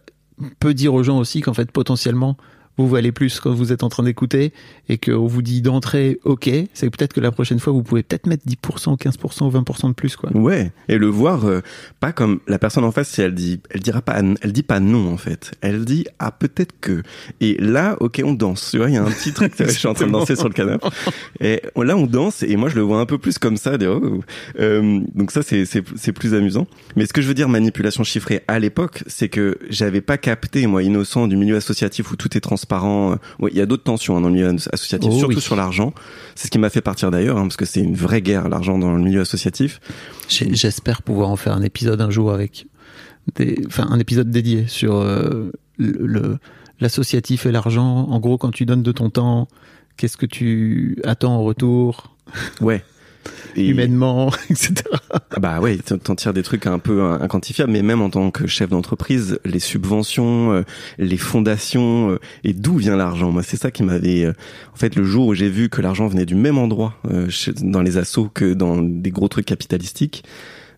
peut dire aux gens aussi qu'en fait, potentiellement, vous valez plus quand vous êtes en train d'écouter et qu'on vous dit d'entrée, ok, c'est peut-être que la prochaine fois, vous pouvez peut-être mettre 10%, 15%, 20% de plus, quoi. Ouais, et le voir euh, pas comme la personne en face si elle dit elle dira pas elle dit pas non en fait. Elle dit ah peut-être que et là OK, on danse. Tu vois, il y a un petit truc je suis en train de danser sur le canapé. Et là on danse et moi je le vois un peu plus comme ça dire, oh. Euh, donc ça c'est c'est c'est plus amusant. Mais ce que je veux dire manipulation chiffrée à l'époque, c'est que j'avais pas capté moi innocent du milieu associatif où tout est transparent. Ouais, il y a d'autres tensions hein, dans le milieu associatif, Oh, surtout oui. sur l'argent. C'est ce qui m'a fait partir d'ailleurs hein, parce que c'est une vraie guerre l'argent dans le milieu associatif. J'espère pouvoir en faire un épisode un jour avec des, enfin, un épisode dédié sur euh, le- l'associatif et l'argent. En gros, quand tu donnes de ton temps, qu'est-ce que tu attends en retour? Ouais. Et- humainement, etc. Ah Bah ouais, t'en- tires des trucs un peu inquantifiables, mais même en tant que chef d'entreprise, les subventions, euh, les fondations, euh, et d'où vient l'argent? Moi, c'est ça qui m'avait... euh, en fait, le jour où j'ai vu que l'argent venait du même endroit dans les assos que dans des gros trucs capitalistiques,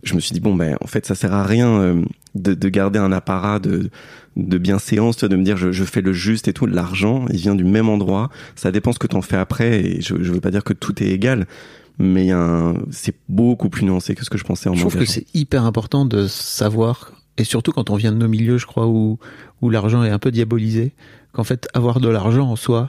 je me suis dit, bon, ben, en fait, ça sert à rien de, de garder un apparat de, de bienséance, de me dire, je, je fais le juste et tout. L'argent, il vient du même endroit. Ça dépend ce que t'en fais après, et je, je veux pas dire que tout est égal, mais un- c'est beaucoup plus nuancé que ce que je pensais en Je trouve que c'est hyper important de savoir, et surtout quand on vient de nos milieux, je crois, où, où l'argent est un peu diabolisé, qu'en fait, avoir de l'argent en soi,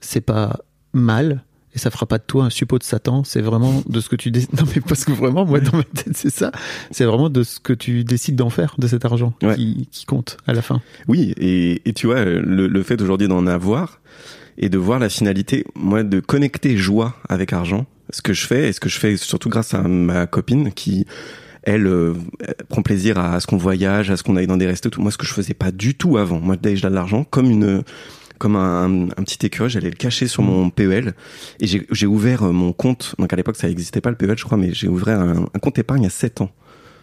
c'est pas mal, et ça fera pas de toi un suppôt de Satan, c'est vraiment de ce que tu décides. Non, mais parce que vraiment, moi, dans ma tête, c'est ça. C'est vraiment de ce que tu décides d'en faire, de cet argent, Ouais. qui, qui compte à la fin. Oui, et, et tu vois, le, le fait aujourd'hui d'en avoir et de voir la finalité, moi, de connecter joie avec argent, ce que je fais, et ce que je fais surtout grâce à ma copine qui, elle, euh, prend plaisir à, ce qu'on voyage, à ce qu'on aille dans des restos, tout. Moi, ce que je faisais pas du tout avant, moi, dès que j'ai de l'argent, comme une comme un, un petit écureuil, j'allais le cacher sur mon PEL et j'ai j'ai ouvert euh, mon compte. Donc à l'époque ça n'existait pas le PEL, je crois, mais j'ai ouvert un, un compte épargne à 7 ans.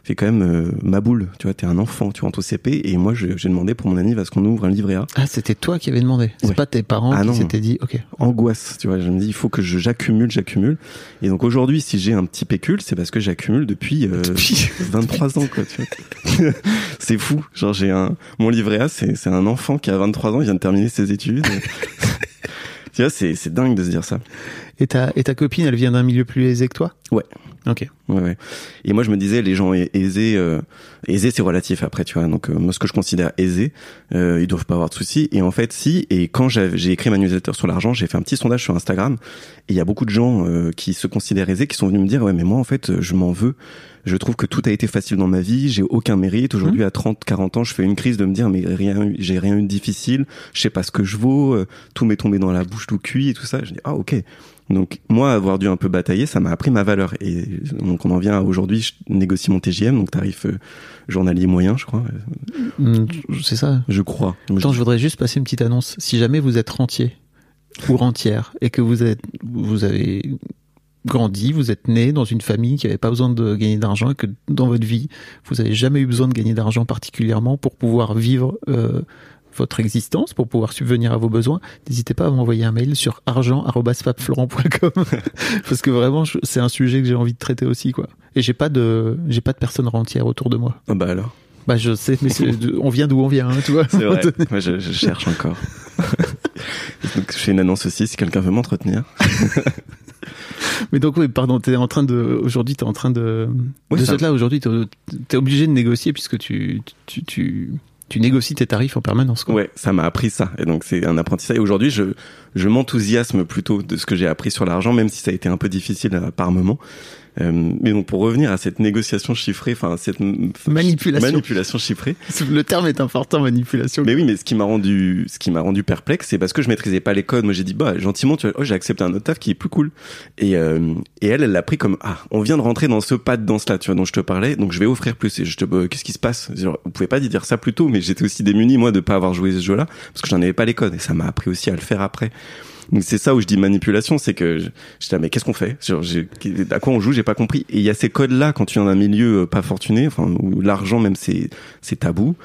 C'est quand même euh, ma boule, tu vois, t'es un enfant, tu rentres au CP et moi j'ai demandé pour mon anniv à ce qu'on ouvre un livret A. Ah, c'était toi qui avais demandé. C'est Ouais. pas tes parents Ah qui non. s'étaient dit, ok. Angoisse, tu vois, je me dis il faut que je- j'accumule, j'accumule. Et donc aujourd'hui si j'ai un petit pécule, c'est parce que j'accumule depuis, euh, 23 ans quoi, c'est fou, genre j'ai un mon livret A, c'est c'est un enfant qui a 23 ans, il vient de terminer ses études. tu vois, c'est c'est dingue de se dire ça. Et ta, et ta copine, elle vient d'un milieu plus aisé que toi? Ouais. Ok. Ouais, ouais. Et moi, je me disais, les gens ai- aisés, euh, aisés, c'est relatif après, tu vois. Donc, euh, moi, ce que je considère aisé, euh, ils doivent pas avoir de soucis. Et en fait, si. Et quand j'ai écrit ma newsletter sur l'argent, j'ai fait un petit sondage sur Instagram. Et il y a beaucoup de gens euh, qui se considèrent aisés, qui sont venus me dire, ouais, mais moi, en fait, je m'en veux. Je trouve que tout a été facile dans ma vie. J'ai aucun mérite. Aujourd'hui, à 30, 40 ans, je fais une crise de me dire, mais rien, j'ai rien eu de difficile. Je sais pas ce que je vaux. euh, Tout m'est tombé dans la bouche, tout cuit et tout ça. Je dis, ah, ok. Donc moi, avoir dû un peu batailler, ça m'a appris ma valeur. Et donc on en vient à aujourd'hui, je négocie mon TGM, donc tarif euh, journalier moyen, je crois. Hmm, C'est ça. Je crois. Attends, je voudrais juste passer une petite annonce. Si jamais vous êtes rentier ou rentière et que vous êtes, vous avez grandi, vous êtes né dans une famille qui n'avait pas besoin de gagner d'argent et que dans votre vie, vous avez jamais eu besoin de gagner d'argent particulièrement pour pouvoir vivre euh, votre existence, pour pouvoir subvenir à vos besoins, n'hésitez pas à m'envoyer un mail sur argent@papflorent.com parce que vraiment c'est un sujet que j'ai envie de traiter aussi quoi. Et j'ai pas de j'ai pas de personnes rentières autour de moi. Ah bah alors. Bah je sais mais on vient d'où on vient, hein, tu vois. C'est vrai. Moi, je, je cherche encore. donc je fais une annonce aussi si quelqu'un veut m'entretenir. Mais donc oui, pardon, t'es en train de aujourd'hui, t'es en train de Oui, de ça- cette là aujourd'hui, t'es obligé de négocier puisque tu tu tu tu négocies tes tarifs en permanence. Quoi. Ouais, ça m'a appris ça. Et donc c'est un apprentissage. Et aujourd'hui, je, je m'enthousiasme plutôt de ce que j'ai appris sur l'argent, même si ça a été un peu difficile euh, par moment. Euh, mais donc pour revenir à cette négociation chiffrée, enfin cette Manipulation. manipulation chiffrée. Le terme est important, manipulation. Mais oui, mais ce qui m'a rendu, ce qui m'a rendu perplexe, c'est parce que je maîtrisais pas les codes. Moi, j'ai dit bah gentiment, tu vois, oh, j'ai accepté un autre taf qui est plus cool. Et euh, et elle, elle l'a pris comme ah, on vient de rentrer dans ce pas de danse là, tu vois, dont je te parlais, donc je vais offrir plus. Et je te, bah, qu'est-ce qui se passe? Genre, Vous pouvez pas dire ça plus tôt, mais j'étais aussi démuni moi de pas avoir joué ce jeu-là parce que j'en avais pas les codes et ça m'a appris aussi à le faire après. Donc c'est ça où je dis manipulation, c'est que je, je dis, ah, mais qu'est-ce qu'on fait? Genre, À quoi on joue? J'ai pas compris. Et il y a ces codes-là quand tu es dans un milieu euh, pas fortuné, enfin où l'argent même c'est c'est tabou.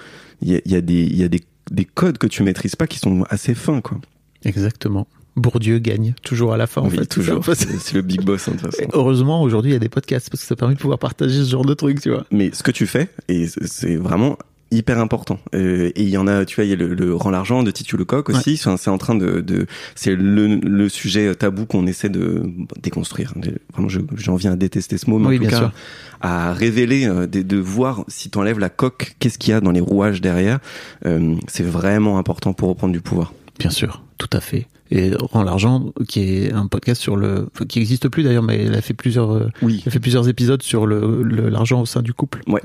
Il y a, y a des il y a des des codes que tu maîtrises pas qui sont assez fins quoi. Exactement. Bourdieu gagne toujours à la fin. en Oui, fait, toujours. En fait, C'est c'est le big boss hein, de toute façon. Heureusement, aujourd'hui, il y a des podcasts parce que ça permet de pouvoir partager ce genre de trucs, tu vois. Mais ce que tu fais, et c'est vraiment hyper important. Euh, et il y en a, tu vois, il y a le, le rend l'argent de Titu Lecoq aussi. Enfin, c'est en train de, de c'est le, le sujet tabou qu'on essaie de déconstruire. Vraiment, je- j'en viens à détester ce mot, mais Oui, en tout bien cas, sûr. à révéler, euh, de, de voir si t'enlèves la coque, qu'est-ce qu'il y a dans les rouages derrière. Euh, c'est vraiment important pour reprendre du pouvoir. Bien sûr, tout à fait. Et Rend l'argent, qui est un podcast sur le, qui n'existe plus d'ailleurs, mais elle a fait plusieurs, euh, Oui. il a fait plusieurs épisodes sur le- l'argent au sein du couple. Ouais.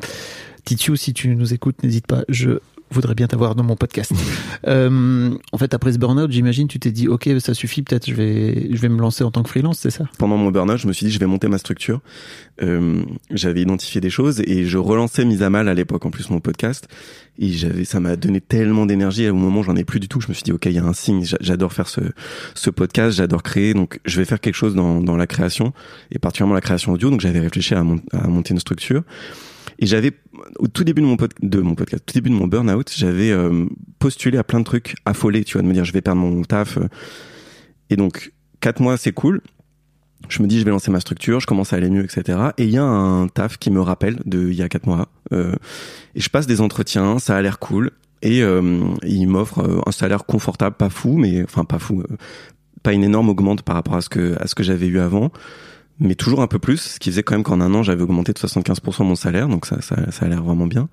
Titiou, si tu nous écoutes, n'hésite pas. Je voudrais bien t'avoir dans mon podcast. euh, en fait, après ce burn-out, j'imagine, tu t'es dit, ok, ça suffit, peut-être, je vais, je vais me lancer en tant que freelance, c'est ça? Pendant mon burn-out, je me suis dit, je vais monter ma structure. Euh, j'avais identifié des choses et je relançais mise à mal à l'époque, en plus, mon podcast. Et j'avais, ça m'a donné tellement d'énergie. Au moment où j'en ai plus du tout, je me suis dit, ok, il y a un signe. J'adore faire ce, ce podcast, j'adore créer. Donc, je vais faire quelque chose dans, dans la création et particulièrement la création audio. Donc, j'avais réfléchi à, mon- à monter une structure. Et j'avais, au tout début de mon, pod- de mon podcast, au tout début de mon burn-out, j'avais euh, postulé à plein de trucs affolés, tu vois, de me dire, je vais perdre mon taf. euh. Et donc, quatre mois, c'est cool. Je me dis, je vais lancer ma structure, je commence à aller mieux, etc. Et il y a un taf qui me rappelle de il y a quatre mois. Euh, et je passe des entretiens, ça a l'air cool. Et il m'offre un salaire confortable, pas fou, mais enfin pas fou, pas une énorme augmente par rapport à ce que à ce que j'avais eu avant, mais toujours un peu plus. Ce qui faisait quand même qu'en un an j'avais augmenté de 75% mon salaire, donc ça ça, ça a l'air vraiment bien.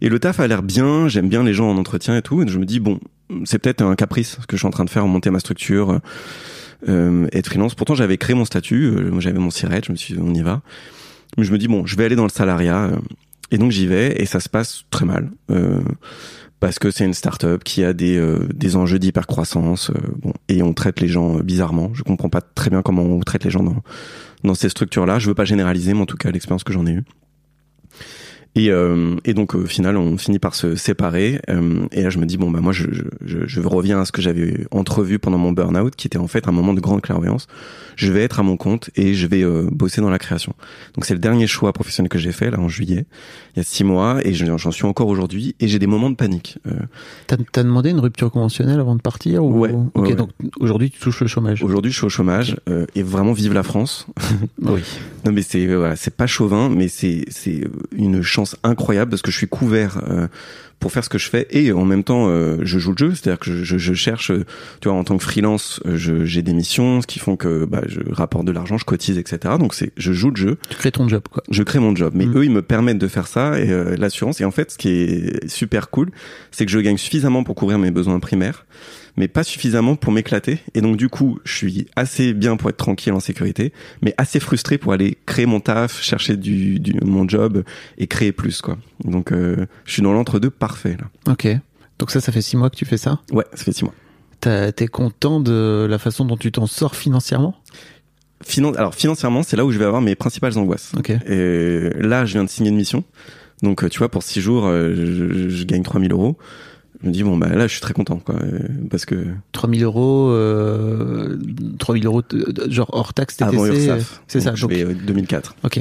Et le taf a l'air bien, j'aime bien les gens en entretien et tout. Et je me dis bon, c'est peut-être un caprice ce que je suis en train de faire, monter ma structure, euh, être freelance. Pourtant j'avais créé mon statut, euh, j'avais mon siret, je me suis dit on y va. Mais je me dis bon, je vais aller dans le salariat. euh, et donc j'y vais et ça se passe très mal. Parce que c'est une start-up qui a des, euh, des enjeux d'hypercroissance, euh, bon, et on traite les gens euh, bizarrement. Je comprends pas très bien comment on traite les gens dans, dans ces structures-là. Je veux pas généraliser, mais en tout cas l'expérience que j'en ai eue. Et, euh, et donc au final, on finit par se séparer. euh, et là, je me dis bon bah moi, je, je, je, reviens à ce que j'avais entrevu pendant mon burn-out, qui était en fait un moment de grande clairvoyance. Je vais être à mon compte et je vais euh, bosser dans la création. Donc c'est le dernier choix professionnel que j'ai fait là en juillet, il y a six mois, et je- j'en suis encore aujourd'hui. Et j'ai des moments de panique. Euh, T'as as demandé une rupture conventionnelle avant de partir ou... Ouais, Ok, ouais, ouais. donc aujourd'hui, tu touches le chômage. Aujourd'hui, je suis au chômage euh, et vraiment vive la France. Oui. Non mais c'est voilà, c'est pas chauvin, mais c'est c'est une chance incroyable parce que je suis couvert euh, pour faire ce que je fais et en même temps euh, je joue le jeu, c'est-à-dire que je, je, je cherche, tu vois, en tant que freelance, euh, je- j'ai des missions, ce qui font que bah, je rapporte de l'argent, je cotise, etc. Donc c'est je joue le jeu, Tu crées ton job, quoi. je crée mon job, mais Mm. eux ils me permettent de faire ça et euh, l'assurance. Et en fait, ce qui est super cool, c'est que je gagne suffisamment pour couvrir mes besoins primaires mais pas suffisamment pour m'éclater. Et donc du coup, je suis assez bien pour être tranquille en sécurité, mais assez frustré pour aller créer mon taf, chercher du, du mon job et créer plus quoi. Donc euh, je suis dans l'entre-deux parfait là. Ok. Donc ça, ça fait six mois que tu fais ça? Ouais, ça fait six mois. T'es content de la façon dont tu t'en sors financièrement? Finan- Alors financièrement, c'est là où je vais avoir mes principales angoisses. Et là, je viens de signer une mission. Donc, euh, tu vois, pour six jours, euh, je, je gagne 3000 euros. Je me dis, bon, bah là, je suis très content, quoi. euh, Parce que 3000 euros, euh, 3000 euros, de- genre hors taxe TTC. avant euh, URSAF. C'est ça. Donc, je Donc, vais euh, 2004. ok.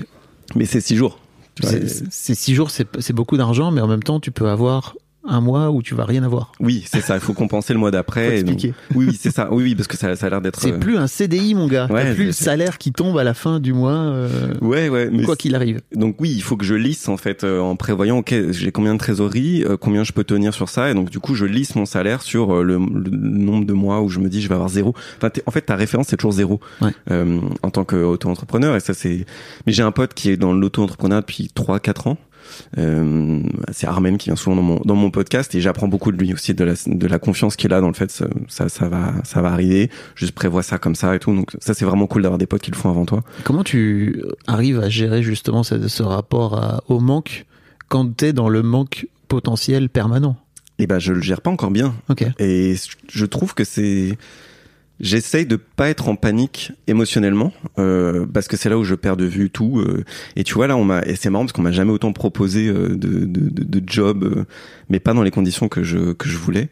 Mais c'est six jours. Tu vois, C'est- et- c'est- C'est six jours, c'est c'est beaucoup d'argent, mais en même temps, tu peux avoir un mois où tu vas rien avoir. Oui, c'est ça. Il faut compenser le mois d'après. donc-. Oui, oui, c'est ça. Oui, oui, parce que ça, ça a l'air d'être. C'est euh, plus un CDI, mon gars. Ouais, T'as plus le salaire qui tombe à la fin du mois, euh, Ouais, ouais. Mais quoi qu'il arrive. Donc oui, il faut que je lisse en fait euh, en prévoyant ok j'ai combien de trésorerie, euh, combien je peux tenir sur ça et donc du coup je lisse mon salaire sur euh, le, le nombre de mois où je me dis je vais avoir zéro. Enfin en fait ta référence c'est toujours zéro Ouais. euh, en tant qu'auto-entrepreneur et ça c'est. Mais j'ai un pote qui est dans l'auto-entrepreneur depuis 3-4 ans. Euh, c'est Armen qui vient souvent dans mon dans mon podcast et j'apprends beaucoup de lui aussi de la de la confiance qu'il a dans le fait ça ça, ça va ça va arriver juste prévois ça comme ça et tout donc ça c'est vraiment cool d'avoir des potes qui le font avant toi Comment tu arrives à gérer justement ce, ce rapport à- au manque quand t'es dans le manque potentiel permanent? Et ben je le gère pas encore bien Ok. Et je trouve que c'est. J'essaye de pas être en panique émotionnellement euh, parce que c'est là où je perds de vue tout. euh, et tu vois là, on m'a et c'est marrant parce qu'on m'a jamais autant proposé euh, de, de, de, de job, euh, mais pas dans les conditions que je que je voulais.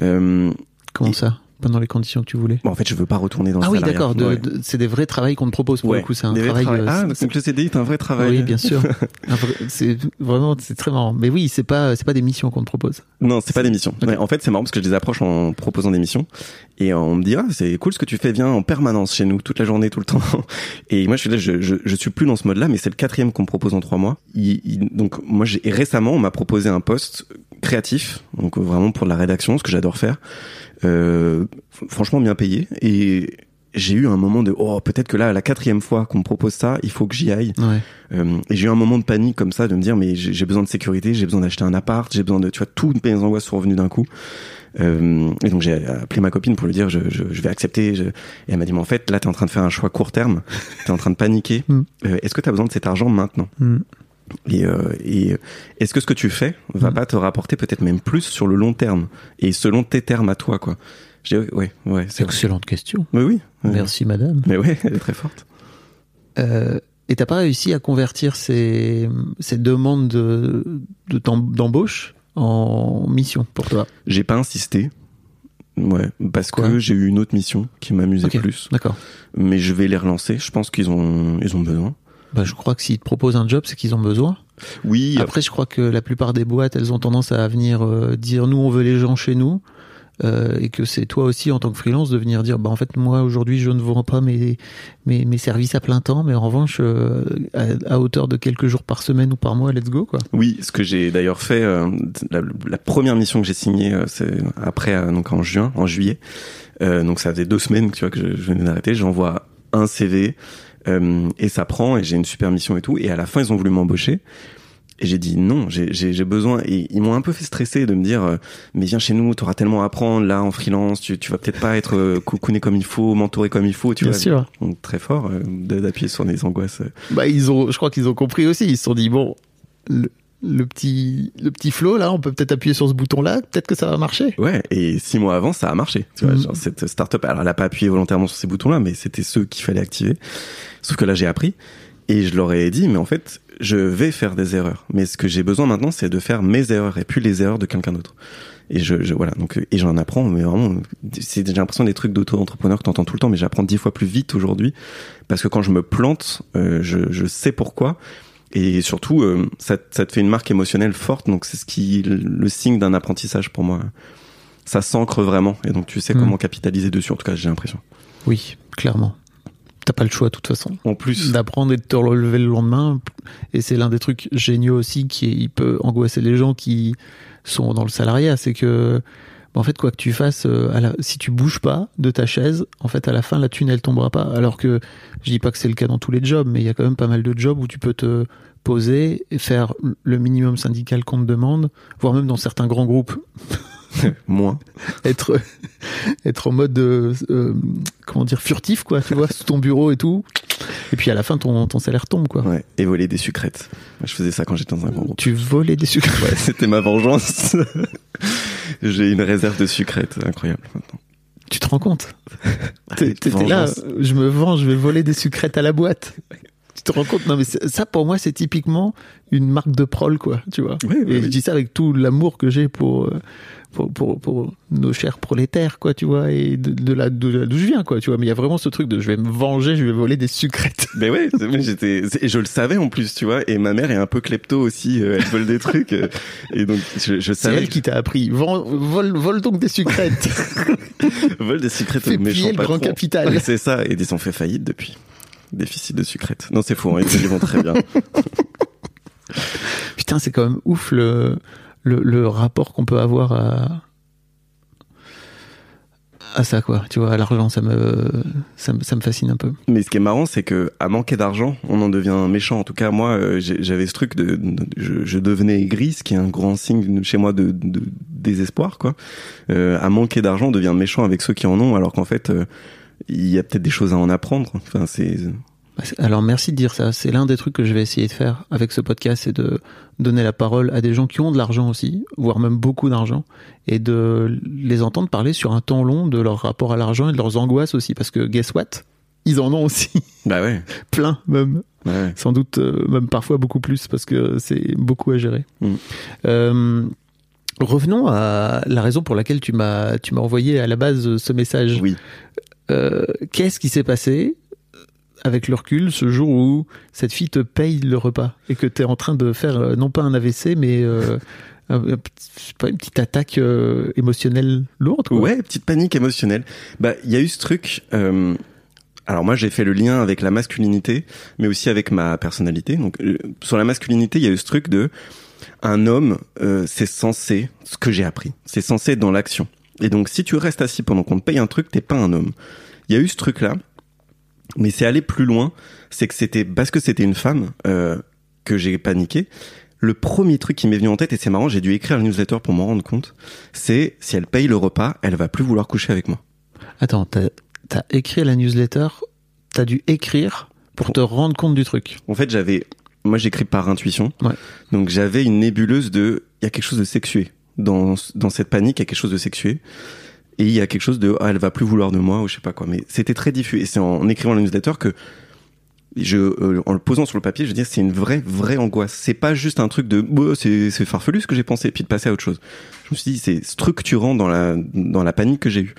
Euh, Comment Et- ça? Pendant les conditions que tu voulais bon, en fait, je veux pas retourner dans le Ah oui, d'accord. de- Ouais. de- C'est des vrais travails qu'on te propose pour Ouais. le coup. C'est un travail. travails. euh, Ah, donc le CDI est un vrai travail. Oui, bien sûr. Vrai- C'est vraiment, c'est très marrant. Mais oui, c'est pas, c'est pas des missions qu'on te propose. Non, c'est pas des missions. Ouais, en fait, c'est marrant parce que je les approche en proposant des missions et on me dit ah c'est cool ce que tu fais, viens en permanence chez nous toute la journée, tout le temps. Et moi je suis là, je, je, je suis plus dans ce mode-là, mais c'est le quatrième qu'on me propose en trois mois. Il- il- donc moi j'ai récemment on m'a proposé un poste créatif, donc vraiment pour la rédaction, ce que j'adore faire, euh, franchement bien payé et j'ai eu un moment de oh peut-être que là la quatrième fois qu'on me propose ça, il faut que j'y aille. Ouais. Euh, et j'ai eu un moment de panique comme ça, de me dire mais j'ai besoin de sécurité, j'ai besoin d'acheter un appart, j'ai besoin de, tu vois, toutes mes angoisses sont revenues d'un coup. Euh, et donc j'ai appelé ma copine pour lui dire je, je, je vais accepter. Je... Et elle m'a dit mais en fait là t'es en train de faire un choix court terme, t'es en train de paniquer. Mm. Euh, Est-ce que t'as besoin de cet argent maintenant? Hmm. Et, euh, et est-ce que ce que tu fais va Mhm. pas te rapporter peut-être même plus sur le long terme et selon tes termes à toi, quoi? Je dis, ouais, ouais, c'est vrai. Excellente question. Mais oui. ouais. Merci, madame. Mais ouais, elle est très forte. Euh, et t'as pas réussi à convertir ces, ces demandes de, de d'embauche en mission pour toi? J'ai pas insisté. Ouais, parce Quoi? que j'ai eu une autre mission qui m'amusait plus. D'accord. Mais je vais les relancer. Je pense qu'ils ont, ils ont besoin. Bah, je crois que s'ils te proposent un job, c'est qu'ils ont besoin. Oui. Après, je crois que la plupart des boîtes, elles ont tendance à venir euh, dire nous, on veut les gens chez nous. euh, et que c'est toi aussi en tant que freelance de venir dire bah en fait moi aujourd'hui je ne vends pas mes mes, mes services à plein temps mais en revanche euh, à, à hauteur de quelques jours par semaine ou par mois let's go quoi Oui, ce que j'ai d'ailleurs fait, euh, la, la première mission que j'ai signée, euh, c'est après, euh, donc en juin, en juillet. Euh, donc ça faisait deux semaines, tu vois, que je, je venais d'arrêter. J'envoie un CV euh, et ça prend et j'ai une super mission et tout. Et à la fin, ils ont voulu m'embaucher. Et j'ai dit non, j'ai- j'ai j'ai besoin. Et ils m'ont un peu fait stresser de me dire, euh, mais viens chez nous, t'auras tellement à apprendre là en freelance, tu, tu vas peut-être pas être euh, cocooné comme il faut, mentoré comme il faut, tu bien vois. sûr Donc très fort euh, d'appuyer sur les angoisses. bah ils ont je crois qu'ils ont compris aussi ils se sont dit bon le, le petit le petit flow là on peut peut-être appuyer sur ce bouton là peut-être que ça va marcher Ouais, et six mois avant, ça a marché. Tu vois, Mhm. genre cette startup, alors elle a pas appuyé volontairement sur ces boutons-là, mais c'était ceux qu'il fallait activer. Sauf que là, j'ai appris et je leur ai dit, mais en fait, je vais faire des erreurs. Mais ce que j'ai besoin maintenant, c'est de faire mes erreurs et puis les erreurs de quelqu'un d'autre. Et je, je voilà, donc et j'en apprends, mais vraiment, c'est j'ai l'impression des trucs d'auto-entrepreneur que t'entends tout le temps, mais j'apprends dix fois plus vite aujourd'hui parce que quand je me plante, euh, je, je sais pourquoi. Et surtout, euh, ça, ça te fait une marque émotionnelle forte, donc c'est ce qui le signe d'un apprentissage pour moi ça s'ancre vraiment et donc tu sais Mm. comment capitaliser dessus en tout cas j'ai l'impression oui clairement t'as pas le choix de toute façon en plus d'apprendre et de te relever le lendemain. Et c'est l'un des trucs géniaux aussi qui peut angoisser les gens qui sont dans le salariat, c'est que bah, en fait quoi que tu fasses, euh, à la- si tu bouges pas de ta chaise, en fait à la fin la thune elle tombera pas. Alors que je dis pas que c'est le cas dans tous les jobs, mais il y a quand même pas mal de jobs où tu peux te poser et faire le minimum syndical qu'on te demande, voire même dans certains grands groupes moins. Être être en mode euh, euh, comment dire furtif quoi tu vois sous ton bureau et tout. Et puis à la fin ton, ton salaire tombe quoi. Ouais et voler des sucrètes Moi, je faisais ça quand j'étais dans un grand groupe. Tu volais des sucres ouais c'était ma vengeance. J'ai une réserve de sucrètes incroyable maintenant. Tu te rends compte? T'étais là je me venge je vais voler des sucrètes à la boîte te rends compte. Non mais ça pour moi c'est typiquement une marque de prol quoi tu vois. Oui, oui, et oui. je dis ça avec tout l'amour que j'ai pour, euh, pour pour pour nos chers prolétaires quoi tu vois et de, de là d'où je viens quoi tu vois. Mais il y a vraiment ce truc de je vais me venger je vais voler des sucrètes mais ouais j'étais je le savais en plus tu vois. Et ma mère est un peu klepto aussi euh, elle vole des trucs euh, et donc je, je c'est savais elle qui t'a appris. Vole, vole donc des sucrètes vole des sucrètes Fais méchants plier le grand capital. C'est ça et ils ont fait faillite depuis déficit de sucrètes non c'est faux hein, ils vont très bien Putain, c'est quand même ouf le, le, le rapport qu'on peut avoir à, à ça, quoi. Tu vois, à l'argent, ça me, ça me, ça me fascine un peu. Mais ce qui est marrant, c'est que à manquer d'argent, on en devient méchant. En tout cas, moi, euh, j'avais ce truc de, de- je, je devenais aigri, ce qui est un grand signe chez moi de, de désespoir, quoi. Euh, à manquer d'argent, on devient méchant avec ceux qui en ont, alors qu'en fait, euh, il y a peut-être des choses à en apprendre. Enfin, c'est Bah, Alors, merci de dire ça. C'est l'un des trucs que je vais essayer de faire avec ce podcast, c'est de donner la parole à des gens qui ont de l'argent aussi, voire même beaucoup d'argent, et de les entendre parler sur un temps long de leur rapport à l'argent et de leurs angoisses aussi, parce que guess what? Ils en ont aussi bah ouais. plein, même. ouais. sans doute euh, même parfois beaucoup plus parce que c'est beaucoup à gérer. Mm. Euh, revenons à la raison pour laquelle tu m'as tu m'as envoyé à la base ce message. Oui. Euh, Qu'est-ce qui s'est passé avec le recul ce jour où cette fille te paye le repas et que tu es en train de faire euh, non pas un AVC mais euh, un- un pas, une petite attaque euh, émotionnelle lourde quoi? Ouais, petite panique émotionnelle. Bah, il y a eu ce truc. euh, alors moi, j'ai fait le lien avec la masculinité, mais aussi avec ma personnalité. Donc, euh, sur la masculinité, il y a eu ce truc de un homme, euh, c'est censé ce que j'ai appris. C'est censé être dans l'action. Et donc, si tu restes assis pendant qu'on te paye un truc, t'es pas un homme. Il y a eu ce truc-là, mais c'est allé plus loin. C'est que c'était parce que c'était une femme euh, que j'ai paniqué. Le premier truc qui m'est venu en tête, et c'est marrant, j'ai dû écrire le newsletter pour m'en rendre compte, c'est si elle paye le repas, elle va plus vouloir coucher avec moi. Attends, t'as as écrit la newsletter, t'as dû écrire pour te rendre compte du truc. En fait, j'avais moi j'écris par intuition. Ouais. Donc j'avais une nébuleuse de il y a quelque chose de sexué dans dans cette panique, il y a quelque chose de sexué. Et il y a quelque chose de ah, elle va plus vouloir de moi ou je sais pas quoi. Mais c'était très diffus. Et c'est en écrivant le newsletter que je, euh, en le posant sur le papier, je veux dire, c'est une vraie, vraie angoisse. C'est pas juste un truc de, bah, c'est, farfelu ce que j'ai pensé, puis de passer à autre chose. Je me suis dit, c'est structurant dans la, dans la panique que j'ai eue.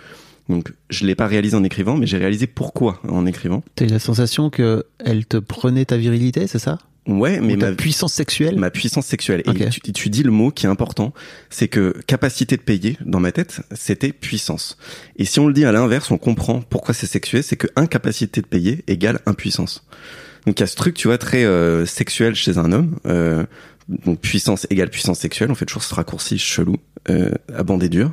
Donc, je l'ai pas réalisé en écrivant, mais j'ai réalisé pourquoi en écrivant. T'as eu la sensation que elle te prenait ta virilité, c'est ça? Ouais, mais ma, puissance sexuelle ma puissance sexuelle. Et tu, tu dis le mot qui est important, c'est que capacité de payer, dans ma tête, c'était puissance. Et si on le dit à l'inverse, on comprend pourquoi c'est sexué, c'est que incapacité de payer égale impuissance. Donc il y a ce truc, tu vois, très euh, sexuel chez un homme. Euh, donc puissance égale puissance sexuelle. On fait toujours ce raccourci chelou euh, à bandé dur.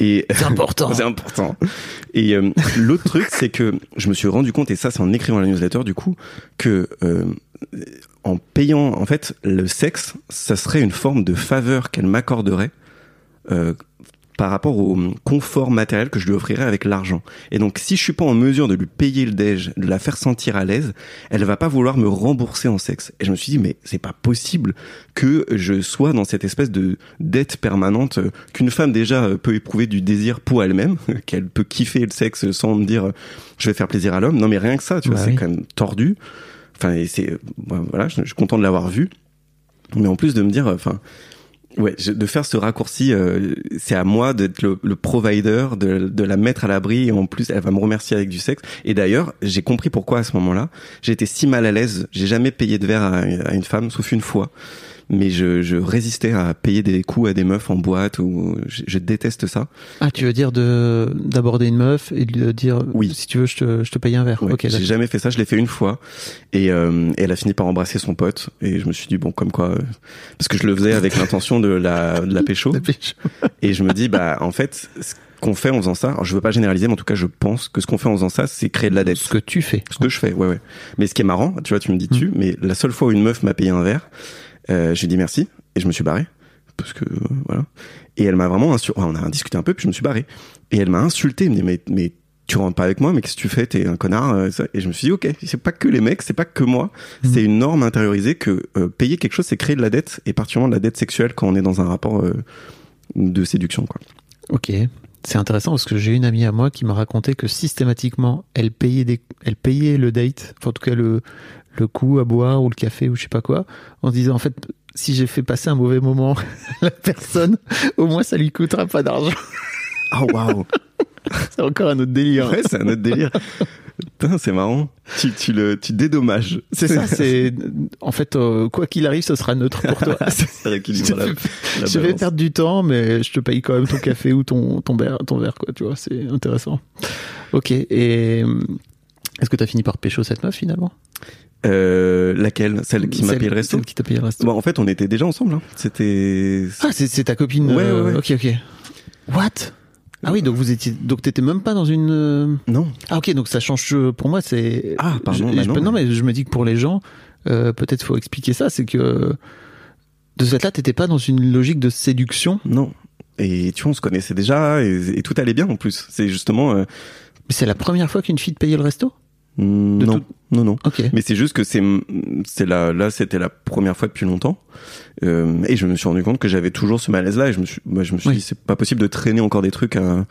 Et C'est important. c'est important. Et euh, l'autre truc, c'est que je me suis rendu compte, et ça c'est en écrivant la newsletter du coup, que euh, en payant, en fait, le sexe, ça serait une forme de faveur qu'elle m'accorderait euh, par rapport au confort matériel que je lui offrirais avec l'argent. Et donc, si je suis pas en mesure de lui payer le déj, de la faire sentir à l'aise, elle va pas vouloir me rembourser en sexe. Et je me suis dit, mais c'est pas possible que je sois dans cette espèce de dette permanente euh, qu'une femme déjà euh, peut éprouver du désir pour elle-même, qu'elle peut kiffer le sexe sans me dire, euh, je vais faire plaisir à l'homme. Non, mais rien que ça, tu vois, Bah c'est quand même tordu. Enfin, et c'est, voilà, je, je suis content de l'avoir vu. Mais en plus de me dire, enfin, ouais, je- de faire ce raccourci, euh, c'est à moi d'être le, le provider, de, de la mettre à l'abri. Et en plus, elle va me remercier avec du sexe. Et d'ailleurs, j'ai compris pourquoi à ce moment-là. Été si mal à l'aise. J'ai jamais payé de verre à, à une femme, sauf une fois. Mais je, je résistais à payer des coups à des meufs en boîte ou je, je déteste ça. Ah, tu veux dire de d'aborder une meuf et de dire Oui. si tu veux, je te, je te paye un verre. Ouais, ok, j'ai jamais fait ça, je l'ai fait une fois et, euh, et elle a fini par embrasser son pote et je me suis dit bon comme quoi euh, parce que je le faisais avec l'intention de la de la pécho et je me dis bah en fait ce qu'on fait en faisant ça, alors je veux pas généraliser mais en tout cas je pense que ce qu'on fait en faisant ça c'est créer de la dette. Ce que tu fais. Ce que je fais, ouais ouais. Mais ce qui est marrant, tu vois, tu me dis dessus, mais la seule fois où une meuf m'a payé un verre, euh, j'ai dit merci et je me suis barré parce que euh, voilà. Et elle m'a vraiment insulté. On a discuté un peu puis je me suis barré. Et elle m'a insulté, elle me dit mais mais tu rentres pas avec moi, mais qu'est-ce que tu fais? T'es un connard. euh. Et je me suis dit ok, c'est pas que les mecs, c'est pas que moi. C'est une norme intériorisée que euh, payer quelque chose, c'est créer de la dette et particulièrement de la dette sexuelle quand on est dans un rapport euh, de séduction quoi. Ok. C'est intéressant parce que j'ai une amie à moi qui m'a raconté que systématiquement, elle payait des, elle payait le date, enfin, en tout cas le, le coup à boire ou le café ou je sais pas quoi, en se disant en fait, si j'ai fait passer un mauvais moment à la personne, au moins ça lui coûtera pas d'argent. Oh waouh C'est encore un autre délire. Ouais, c'est un autre délire. Putain, c'est marrant. Tu, tu le, tu dédommages. C'est ça, c'est en fait euh, quoi qu'il arrive, ce sera neutre pour toi. Rééquilibre la, la je vais perdre du temps, mais je te paye quand même ton café ou ton ton verre, ton verre quoi. Tu vois, c'est intéressant. Ok. Et est-ce que t'as fini par pécho cette meuf finalement? Euh, laquelle? Celle qui m'a payé le resto Celle qui t'a payé le resto. Bon, en fait, on était déjà ensemble. Hein. C'était. Ah, c'est ta copine. Ouais, euh, ouais, ouais. Ok, ok. What? Ah oui, donc vous étiez, donc t'étais même pas dans une. euh, Non. Ah ok, donc ça change. Pour moi, c'est. Ah, pardon, Je- bah je- non. mais je me dis que pour les gens, euh, peut-être faut expliquer ça, c'est que de ce fait-là, t'étais pas dans une logique de séduction. Non. Et tu vois, on se connaissait déjà et, et tout allait bien en plus. C'est justement. euh, Mais c'est la première fois qu'une fille te payait le resto? Non. tout- Non, non. Mais c'est juste que c'est, c'est là, là, c'était la première fois depuis longtemps. Euh, et je me suis rendu compte que j'avais toujours ce malaise-là. Et je me suis, moi, je me suis Oui. dit, c'est pas possible de traîner encore des trucs à,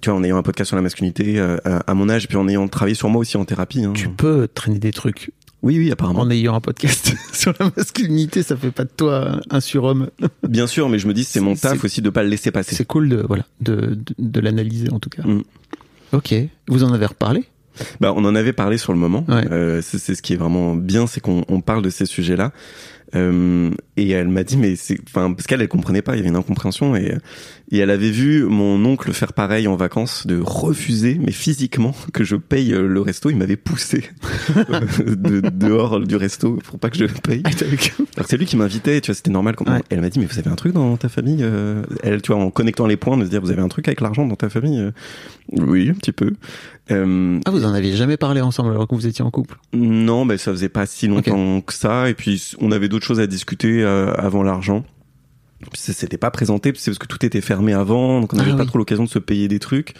tu vois, en ayant un podcast sur la masculinité, à, à- mon âge, et puis en ayant travaillé sur moi aussi en thérapie. Hein. Tu peux traîner des trucs Oui, oui, apparemment. en ayant un podcast sur la masculinité, ça fait pas de toi un surhomme. Bien sûr, mais je me dis, c'est mon taf aussi de pas le laisser passer. C'est cool de voilà de, de, de l'analyser en tout cas. Mm. Ok. Vous en avez reparlé? Bah, on en avait parlé sur le moment. Ouais. Euh, c'est c'est ce qui est vraiment bien, c'est qu'on on parle de ces sujets-là. Euh, et elle m'a dit, mais c'est, enfin, parce qu'elle, elle comprenait pas, il y avait une incompréhension et, et elle avait vu mon oncle faire pareil en vacances, de refuser, mais physiquement, que je paye euh, le resto. Il m'avait poussé de, dehors du resto pour pas que je paye. Alors que c'est lui qui m'invitait, tu vois, c'était normal. Quand Ouais. Elle m'a dit, mais vous avez un truc dans ta famille euh Elle, tu vois, en connectant les points, de se dire, vous avez un truc avec l'argent dans ta famille euh Oui, un petit peu. Euh, Ah, vous en aviez jamais parlé ensemble alors que vous étiez en couple non, mais ça faisait pas si longtemps que ça. Et puis, on avait d'autres choses à discuter euh, avant l'argent. S'était pas présenté, c'est parce que tout était fermé avant, donc on Ah n'avait pas oui. trop l'occasion de se payer des trucs.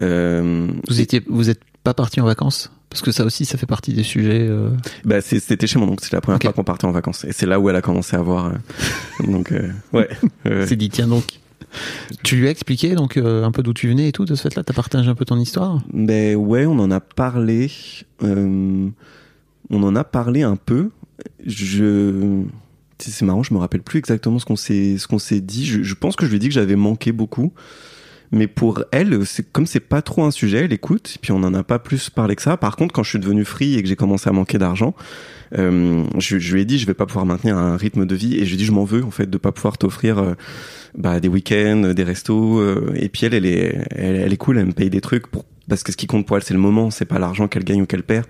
Euh, Vous étiez, vous êtes pas parti en vacances Parce que ça aussi, ça fait partie des sujets. euh, Bah, c'était chez mon oncle, c'est la première fois qu'on partait en vacances. Et c'est là où elle a commencé à voir. euh, donc, euh, ouais. C'est dit, tiens donc. Tu lui as expliqué donc euh, un peu d'où tu venais et tout de ce fait-là T'as partagé un peu ton histoire? Ben ouais, on en a parlé. euh, on en a parlé un peu. Je, c'est marrant, je me rappelle plus exactement ce qu'on s'est, dit. Je pense que je lui ai dit que j'avais manqué beaucoup. Mais pour elle, c'est comme c'est pas trop un sujet, elle écoute. Et puis on n'en a pas plus parlé que ça. Par contre, quand je suis devenu free et que j'ai commencé à manquer d'argent, euh, je, je lui ai dit je vais pas pouvoir maintenir un rythme de vie et je lui ai dit je m'en veux en fait de pas pouvoir t'offrir euh, bah, des week-ends, des restos. euh, et puis elle, elle est, elle, elle est cool, elle me paye des trucs pour parce que ce qui compte pour elle c'est le moment, c'est pas l'argent qu'elle gagne ou qu'elle perd.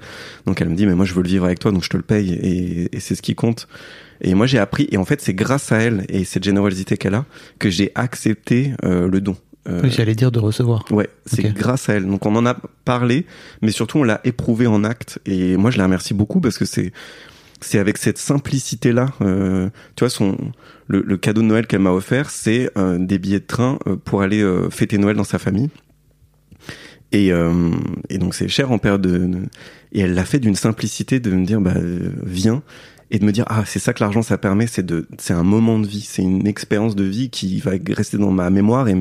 Donc elle me dit mais moi je veux le vivre avec toi donc je te le paye et, et c'est ce qui compte. Et moi j'ai appris et en fait c'est grâce à elle et cette générosité qu'elle a que j'ai accepté euh, le don. Euh, Oui, j'allais dire de recevoir. Ouais, c'est grâce à elle. Donc on en a parlé, mais surtout on l'a éprouvé en acte. Et moi je la remercie beaucoup parce que c'est c'est avec cette simplicité là. Euh, tu vois son le, le cadeau de Noël qu'elle m'a offert, c'est euh, des billets de train euh, pour aller euh, fêter Noël dans sa famille. Et, euh, et donc c'est cher en période de, de- et elle l'a fait d'une simplicité de me dire bah viens et de me dire ah c'est ça que l'argent ça permet c'est de c'est un moment de vie c'est une expérience de vie qui va rester dans ma mémoire et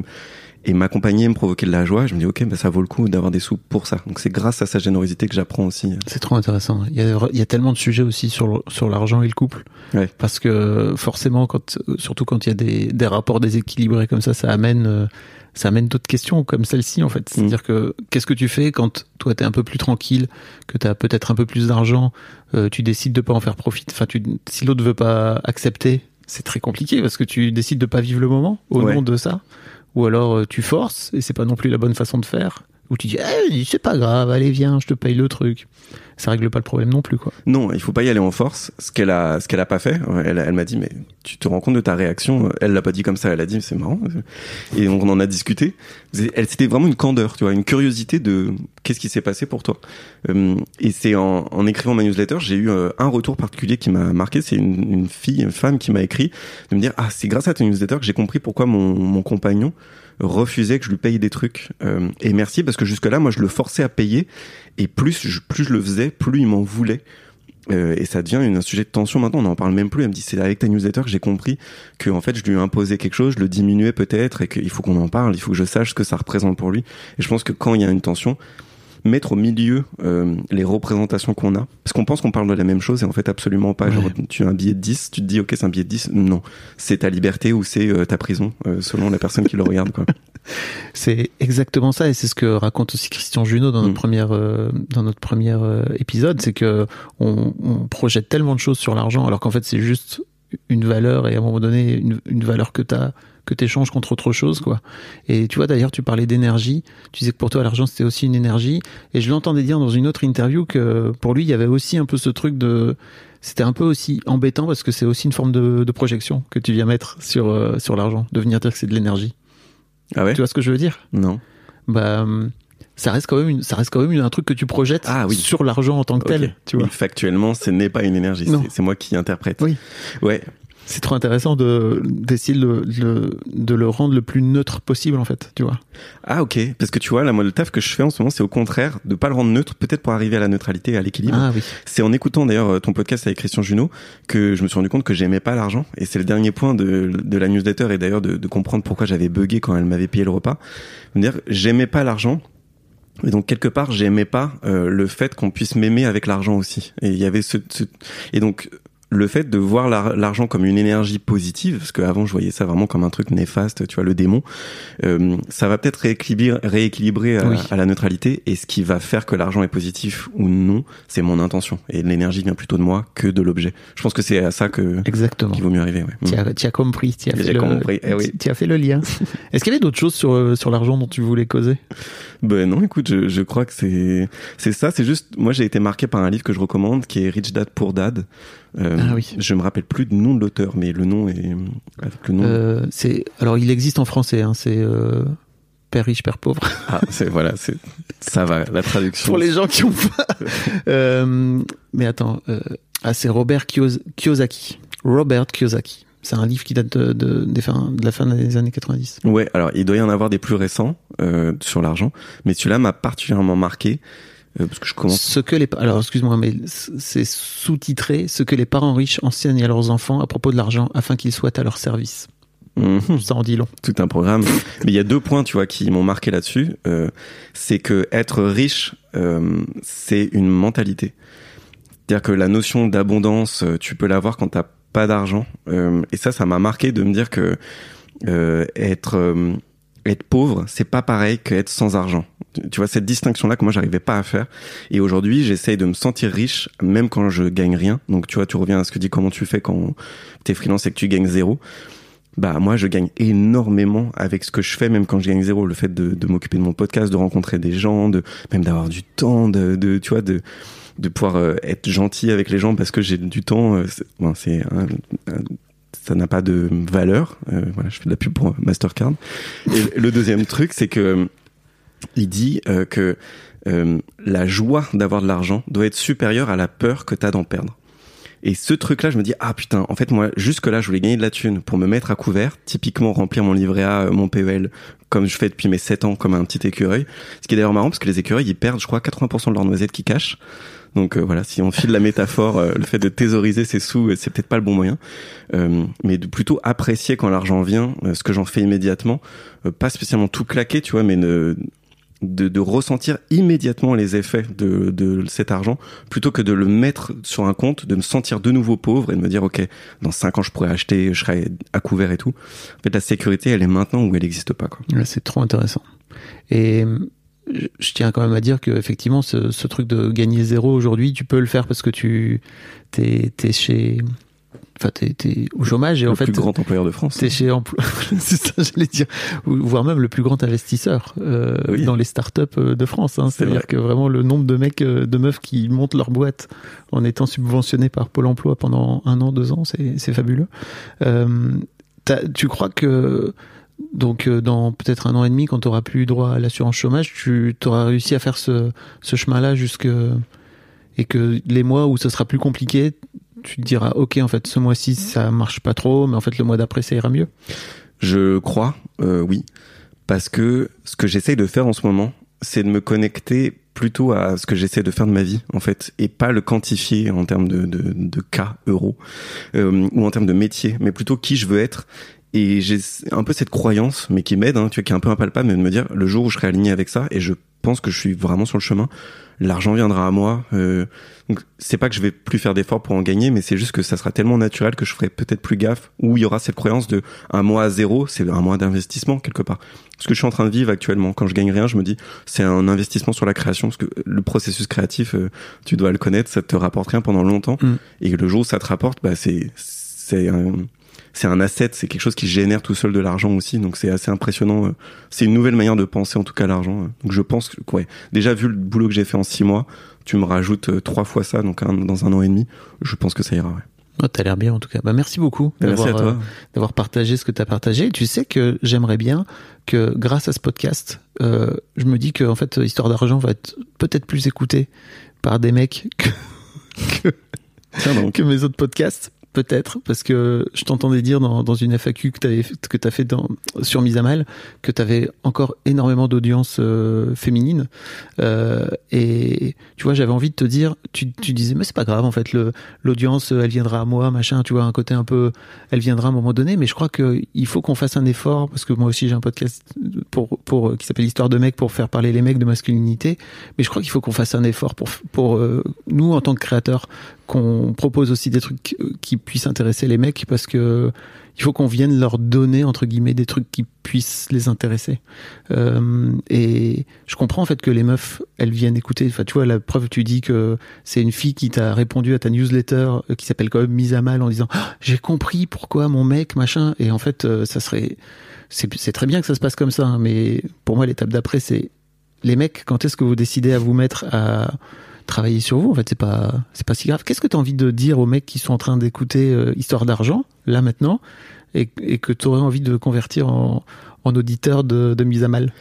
et m'accompagner me provoquer de la joie je me dis ok bah ça vaut le coup d'avoir des sous pour ça donc c'est grâce à sa générosité que j'apprends aussi C'est trop intéressant. Il y, a, il y a tellement de sujets aussi sur, sur l'argent et le couple. Ouais. Parce que forcément, quand, surtout quand il y a des, des rapports déséquilibrés comme ça, ça amène, euh, ça amène d'autres questions comme celle-ci en fait. C'est-à-dire que qu'est-ce que tu fais quand toi t'es un peu plus tranquille, que t'as peut-être un peu plus d'argent, euh, tu décides de pas en faire profit? Enfin, tu, si l'autre veut pas accepter, c'est très compliqué parce que tu décides de pas vivre le moment au Ouais. nom de ça. Ou alors euh, tu forces et c'est pas non plus la bonne façon de faire. Ou tu dis, eh, c'est pas grave, allez viens, je te paye le truc. Ça règle pas le problème non plus quoi. non il faut pas y aller en force ce qu'elle a ce qu'elle a pas fait. Elle, m'a dit mais tu te rends compte de ta réaction? Elle l'a pas dit comme ça elle a dit c'est marrant. Et donc on en a discuté. Elle c'était vraiment une candeur tu vois une curiosité de qu'est-ce qui s'est passé pour toi. Euh, et c'est en, écrivant ma newsletter j'ai eu euh, un retour particulier qui m'a marqué. C'est une, fille une femme qui m'a écrit de me dire ah c'est grâce à ta newsletter que j'ai compris pourquoi mon compagnon refusait que je lui paye des trucs Euh, et merci parce que jusque là moi je le forçais à payer et plus je, plus je le faisais plus il m'en voulait euh, et ça devient un sujet de tension maintenant, on n'en parle même plus. Elle me dit c'est avec ta newsletter que j'ai compris que en fait je lui ai imposé quelque chose, je le diminuais peut-être et qu'il faut qu'on en parle, il faut que je sache ce que ça représente pour lui. Et je pense que quand il y a une tension, mettre au milieu euh, les représentations qu'on a, parce qu'on pense qu'on parle de la même chose et en fait absolument pas. Ouais. Genre tu as un billet de 10, tu te dis ok c'est un billet de 10, non, c'est ta liberté ou c'est euh, ta prison euh, selon la personne qui le regarde quoi. C'est exactement ça et c'est ce que raconte aussi Christian Junot dans notre Mm. première dans notre premier épisode, c'est que on, on projette tellement de choses sur l'argent alors qu'en fait c'est juste une valeur et à un moment donné une, une valeur que t'as que t'échanges contre autre chose quoi. Et tu vois d'ailleurs tu parlais d'énergie, tu disais que pour toi l'argent c'était aussi une énergie et je l'entendais dire dans une autre interview que pour lui il y avait aussi un peu ce truc de c'était un peu aussi embêtant parce que c'est aussi une forme de, de projection que tu viens mettre sur euh, sur l'argent, de venir dire que c'est de l'énergie. Ah ouais? Tu vois ce que je veux dire? Non. bah ça reste quand même une, ça reste quand même un truc que tu projettes Ah oui. sur l'argent en tant que tel tu vois Oui, factuellement, ce n'est pas une énergie, c'est moi qui interprète. Oui. Ouais. C'est trop intéressant de d'essayer de, le- de de le rendre le plus neutre possible en fait tu vois Ah ok, parce que tu vois, là, moi, le taf que je fais en ce moment, c'est au contraire de pas le rendre neutre, peut-être pour arriver à la neutralité, à l'équilibre. ah oui C'est en écoutant d'ailleurs euh, ton podcast avec Christian Junot que je me suis rendu compte que j'aimais pas l'argent. Et c'est le dernier point de, de la newsletter et d'ailleurs de, de comprendre pourquoi j'avais bugué quand elle m'avait payé le repas. Dire, j'aimais pas l'argent. Et donc quelque part, j'aimais pas euh, le fait qu'on puisse m'aimer avec l'argent aussi. Et il y avait ce, ce- et donc le fait de voir l'ar- l'argent comme une énergie positive, parce qu'avant je voyais ça vraiment comme un truc néfaste, tu vois, le démon, euh, ça va peut-être rééquilibrer, rééquilibrer à, Oui. à la neutralité. Et ce qui va faire que l'argent est positif ou non, c'est mon intention. Et l'énergie vient plutôt de moi que de l'objet. Je pense que c'est à ça que exactement qu'il vaut mieux arriver. Ouais. tu as, tu as compris tu as, fait le, compris, eh oui. as fait le lien est-ce qu'il y avait d'autres choses sur euh, sur l'argent dont tu voulais causer? Ben non, écoute, je, je crois que c'est c'est ça. C'est juste, moi j'ai été marqué par un livre que je recommande, qui est Rich Dad Poor Dad. Euh, Ah oui. Je me rappelle plus du nom de l'auteur, mais le nom est avec le nom. Euh, c'est alors il existe en français hein, c'est euh, père riche père pauvre Ah, c'est voilà, c'est ça va. La traduction. pour les gens qui ont pas Euh, mais attends euh, ah c'est Robert Kiyos- Kiyosaki Robert Kiyosaki c'est un livre qui date de, de, la fin des années 90 Ouais, alors il doit y en avoir des plus récents euh, sur l'argent, mais celui-là m'a particulièrement marqué. Euh, parce que je commence. Ce que les alors excuse-moi mais c'est sous-titré ce que les parents riches enseignent à leurs enfants à propos de l'argent afin qu'ils soient à leur service. Mhm. Ça en dit long. tout un programme. Mais il y a deux points, tu vois, qui m'ont marqué là-dessus. Euh, c'est que être riche, euh, c'est une mentalité. C'est-à-dire que la notion d'abondance, tu peux l'avoir quand t'as pas d'argent. Et ça, ça m'a marqué de me dire que être être pauvre, c'est pas pareil que être sans argent. Tu- vois cette distinction-là que moi j'arrivais pas à faire. Et aujourd'hui, j'essaye de me sentir riche, même quand je gagne rien. Donc tu vois, tu reviens à ce que dit comment tu fais quand t'es freelance et que tu gagnes zéro bah moi je gagne énormément avec ce que je fais même quand je gagne zéro le fait de, m'occuper de mon podcast de rencontrer des gens de même d'avoir du temps de, tu vois de de pouvoir euh, être gentil avec les gens parce que j'ai du temps euh, c'est c'est ça n'a pas de valeur Euh, voilà je fais de la pub pour Mastercard et le deuxième truc c'est que il dit euh, que euh, la joie d'avoir de l'argent doit être supérieure à la peur que t'as d'en perdre et ce truc-là, je me dis, ah putain, en fait, moi, jusque-là, je voulais gagner de la thune pour me mettre à couvert, typiquement remplir mon livret A, euh, mon PEL, comme je fais depuis mes 7 ans, comme un petit écureuil. Ce qui est d'ailleurs marrant, parce que les écureuils, ils perdent, je crois, 80% de leurs noisettes qu'ils cachent. Donc euh, voilà, si on file la métaphore, euh, le fait de thésauriser ses sous, euh, c'est peut-être pas le bon moyen, mais de plutôt apprécier quand l'argent vient, ce que j'en fais immédiatement, pas spécialement tout claquer, tu vois, mais de, de ressentir immédiatement les effets de, de cet argent plutôt que de le mettre sur un compte, de me sentir de nouveau pauvre et de me dire ok dans cinq ans je pourrais acheter, je serai à couvert et tout. En fait la sécurité elle est maintenant ou elle n'existe pas quoi. C'est trop intéressant. Et je, je tiens quand même à dire que effectivement, ce, ce truc de gagner zéro aujourd'hui, tu peux le faire parce que tu t'es es chez, enfin t'es t'es au chômage et le en fait plus grand employeur de France. t'es chez emploi. c'est ça, j'allais dire, Ou- voire même le plus grand investisseur euh, Oui. dans les startups euh, de France. Hein. C'est C'est-à-dire vrai. que vraiment le nombre de mecs, euh, de meufs qui montent leur boîte en étant subventionnés par Pôle Emploi pendant un an, deux ans, c'est c'est fabuleux. Euh, tu crois que donc euh, dans peut-être un an et demi, quand tu auras plus droit à l'assurance chômage, tu auras réussi à faire ce, ce chemin-là jusque et que les mois où ce sera plus compliqué, tu te diras ok en fait ce mois-ci ça marche pas trop, mais en fait le mois d'après ça ira mieux. Je crois, euh, oui, parce que ce que j'essaye de faire en ce moment, c'est de me connecter plutôt à ce que j'essaie de faire de ma vie, en fait, et pas le quantifier en termes de, de, de cas euros euh, ou en termes de métier, mais plutôt qui je veux être. Et j'ai un peu cette croyance, mais qui m'aide, hein, tu vois, qui est un peu impalpable, mais de me dire le jour où je serai aligné avec ça, et je pense que je suis vraiment sur le chemin, l'argent viendra à moi. Euh, donc c'est pas que je vais plus faire d'efforts pour en gagner, mais c'est juste que ça sera tellement naturel que je ferai peut-être plus gaffe. Ou il y aura cette croyance de un mois à zéro, c'est un mois d'investissement quelque part. Ce que je suis en train de vivre actuellement, quand je gagne rien, je me dis c'est un investissement sur la création, parce que le processus créatif, euh, tu dois le connaître, ça te rapporte rien pendant longtemps, Mm. et le jour où ça te rapporte, bah c'est c'est un c'est un asset, c'est quelque chose qui génère tout seul de l'argent aussi, donc c'est assez impressionnant. euh. C'est une nouvelle manière de penser en tout cas l'argent. euh. Donc je pense que ouais, déjà vu le boulot que j'ai fait en six mois, tu me rajoutes euh, trois fois ça, donc un- dans un an et demi, je pense que ça ira. Ouais. Oh, T'as l'air bien en tout cas. Bah, merci beaucoup à d'avoir euh, partagé ce que tu as partagé. Et tu sais que j'aimerais bien que grâce à ce podcast, euh, je me dis que en fait Histoire d'argent va être peut-être plus écouté par des mecs que, que, que mes autres podcasts. Peut-être, parce que je t'entendais dire dans, une FAQ que tu que t'as fait dans, sur Mise à Mal que tu avais encore énormément d'audience euh, féminine. Euh, et tu vois, j'avais envie de te dire, tu, disais, mais c'est pas grave, en fait, l'audience, elle viendra à moi, machin, tu vois, un côté un peu, elle viendra à un moment donné, mais je crois que il faut qu'on fasse un effort, parce que moi aussi j'ai un podcast pour, pour, qui s'appelle Histoire de mecs pour faire parler les mecs de masculinité, mais je crois qu'il faut qu'on fasse un effort pour, pour euh, nous, en tant que créateurs, qu'on propose aussi des trucs qui puissent intéresser les mecs, parce que il faut qu'on vienne leur donner, entre guillemets, des trucs qui puissent les intéresser. Euh, et je comprends en fait que les meufs, elles viennent écouter. Enfin, tu vois, la preuve, tu dis que c'est une fille qui t'a répondu à ta newsletter euh, qui s'appelle quand même Mise à mal en disant Ah, j'ai compris pourquoi mon mec machin. Et en fait, euh, ça serait, c'est très bien que ça se passe comme ça. hein, mais pour moi, l'étape d'après, c'est les mecs. Quand est-ce que vous décidez à vous mettre à travailler sur vous En fait, c'est pas, c'est pas si grave. Qu'est-ce que tu as envie de dire aux mecs qui sont en train d'écouter euh, Histoire d'argent là maintenant et, et que tu aurais envie de convertir en, en auditeur de, de mise à mal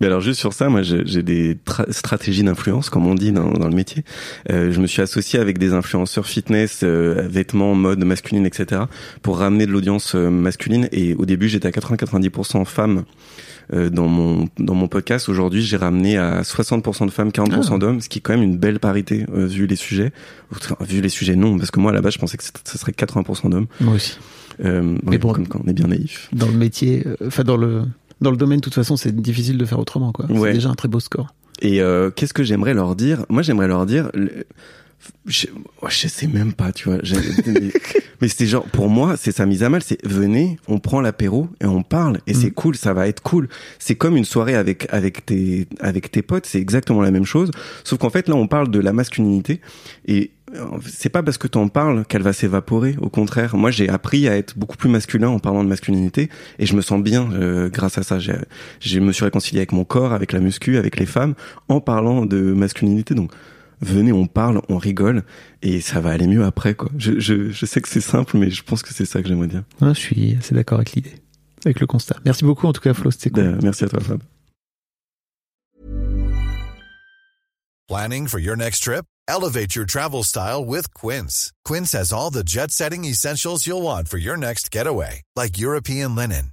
Mais alors juste sur ça, moi j'ai des stratégies d'influence, comme on dit dans, dans le métier. Euh, je me suis associé avec des influenceurs fitness, euh, vêtements, mode masculine, etc. pour ramener de l'audience euh, masculine. Et au début, j'étais à 80-90% femmes euh, dans mon dans mon podcast. Aujourd'hui, j'ai ramené à 60% de femmes, 40% Ah. d'hommes, ce qui est quand même une belle parité euh, vu les sujets. Enfin, Vu les sujets, non, parce que moi à la base, je pensais que ce serait 80% d'hommes. Moi aussi. Euh, Mais bon. comme quand on est bien naïf. Dans le métier, euh, enfin dans le dans le domaine, de toute façon, c'est difficile de faire autrement, quoi. Ouais. C'est déjà un très beau score. Et euh, qu'est-ce que j'aimerais leur dire? Moi, j'aimerais leur dire. Je, je sais même pas, tu vois. Mais c'était genre, pour moi, c'est sa mise à mal. C'est venez, on prend l'apéro et on parle. Et c'est cool, ça va être cool. C'est comme une soirée avec avec tes avec tes potes. C'est exactement la même chose. Sauf qu'en fait, là, on parle de la masculinité et euh, c'est pas parce que t'en parles qu'elle va s'évaporer. Au contraire, moi, j'ai appris à être beaucoup plus masculin en parlant de masculinité et je me sens bien euh, grâce à ça. J'ai, je me suis réconcilié avec mon corps, avec la muscu, avec les femmes en parlant de masculinité. Donc, venez, on parle, on rigole et ça va aller mieux après, quoi. Je, je, je sais que c'est simple, mais je pense que c'est ça que j'aimerais dire. Ouais, je suis assez d'accord avec l'idée, avec le constat. Merci beaucoup en tout cas, Flo, c'était cool. Euh, merci à toi, Fab. Planning for your next trip? Elevate your travel style with Quince. Quince has all the jet setting essentials you'll want for your next getaway, like European linen,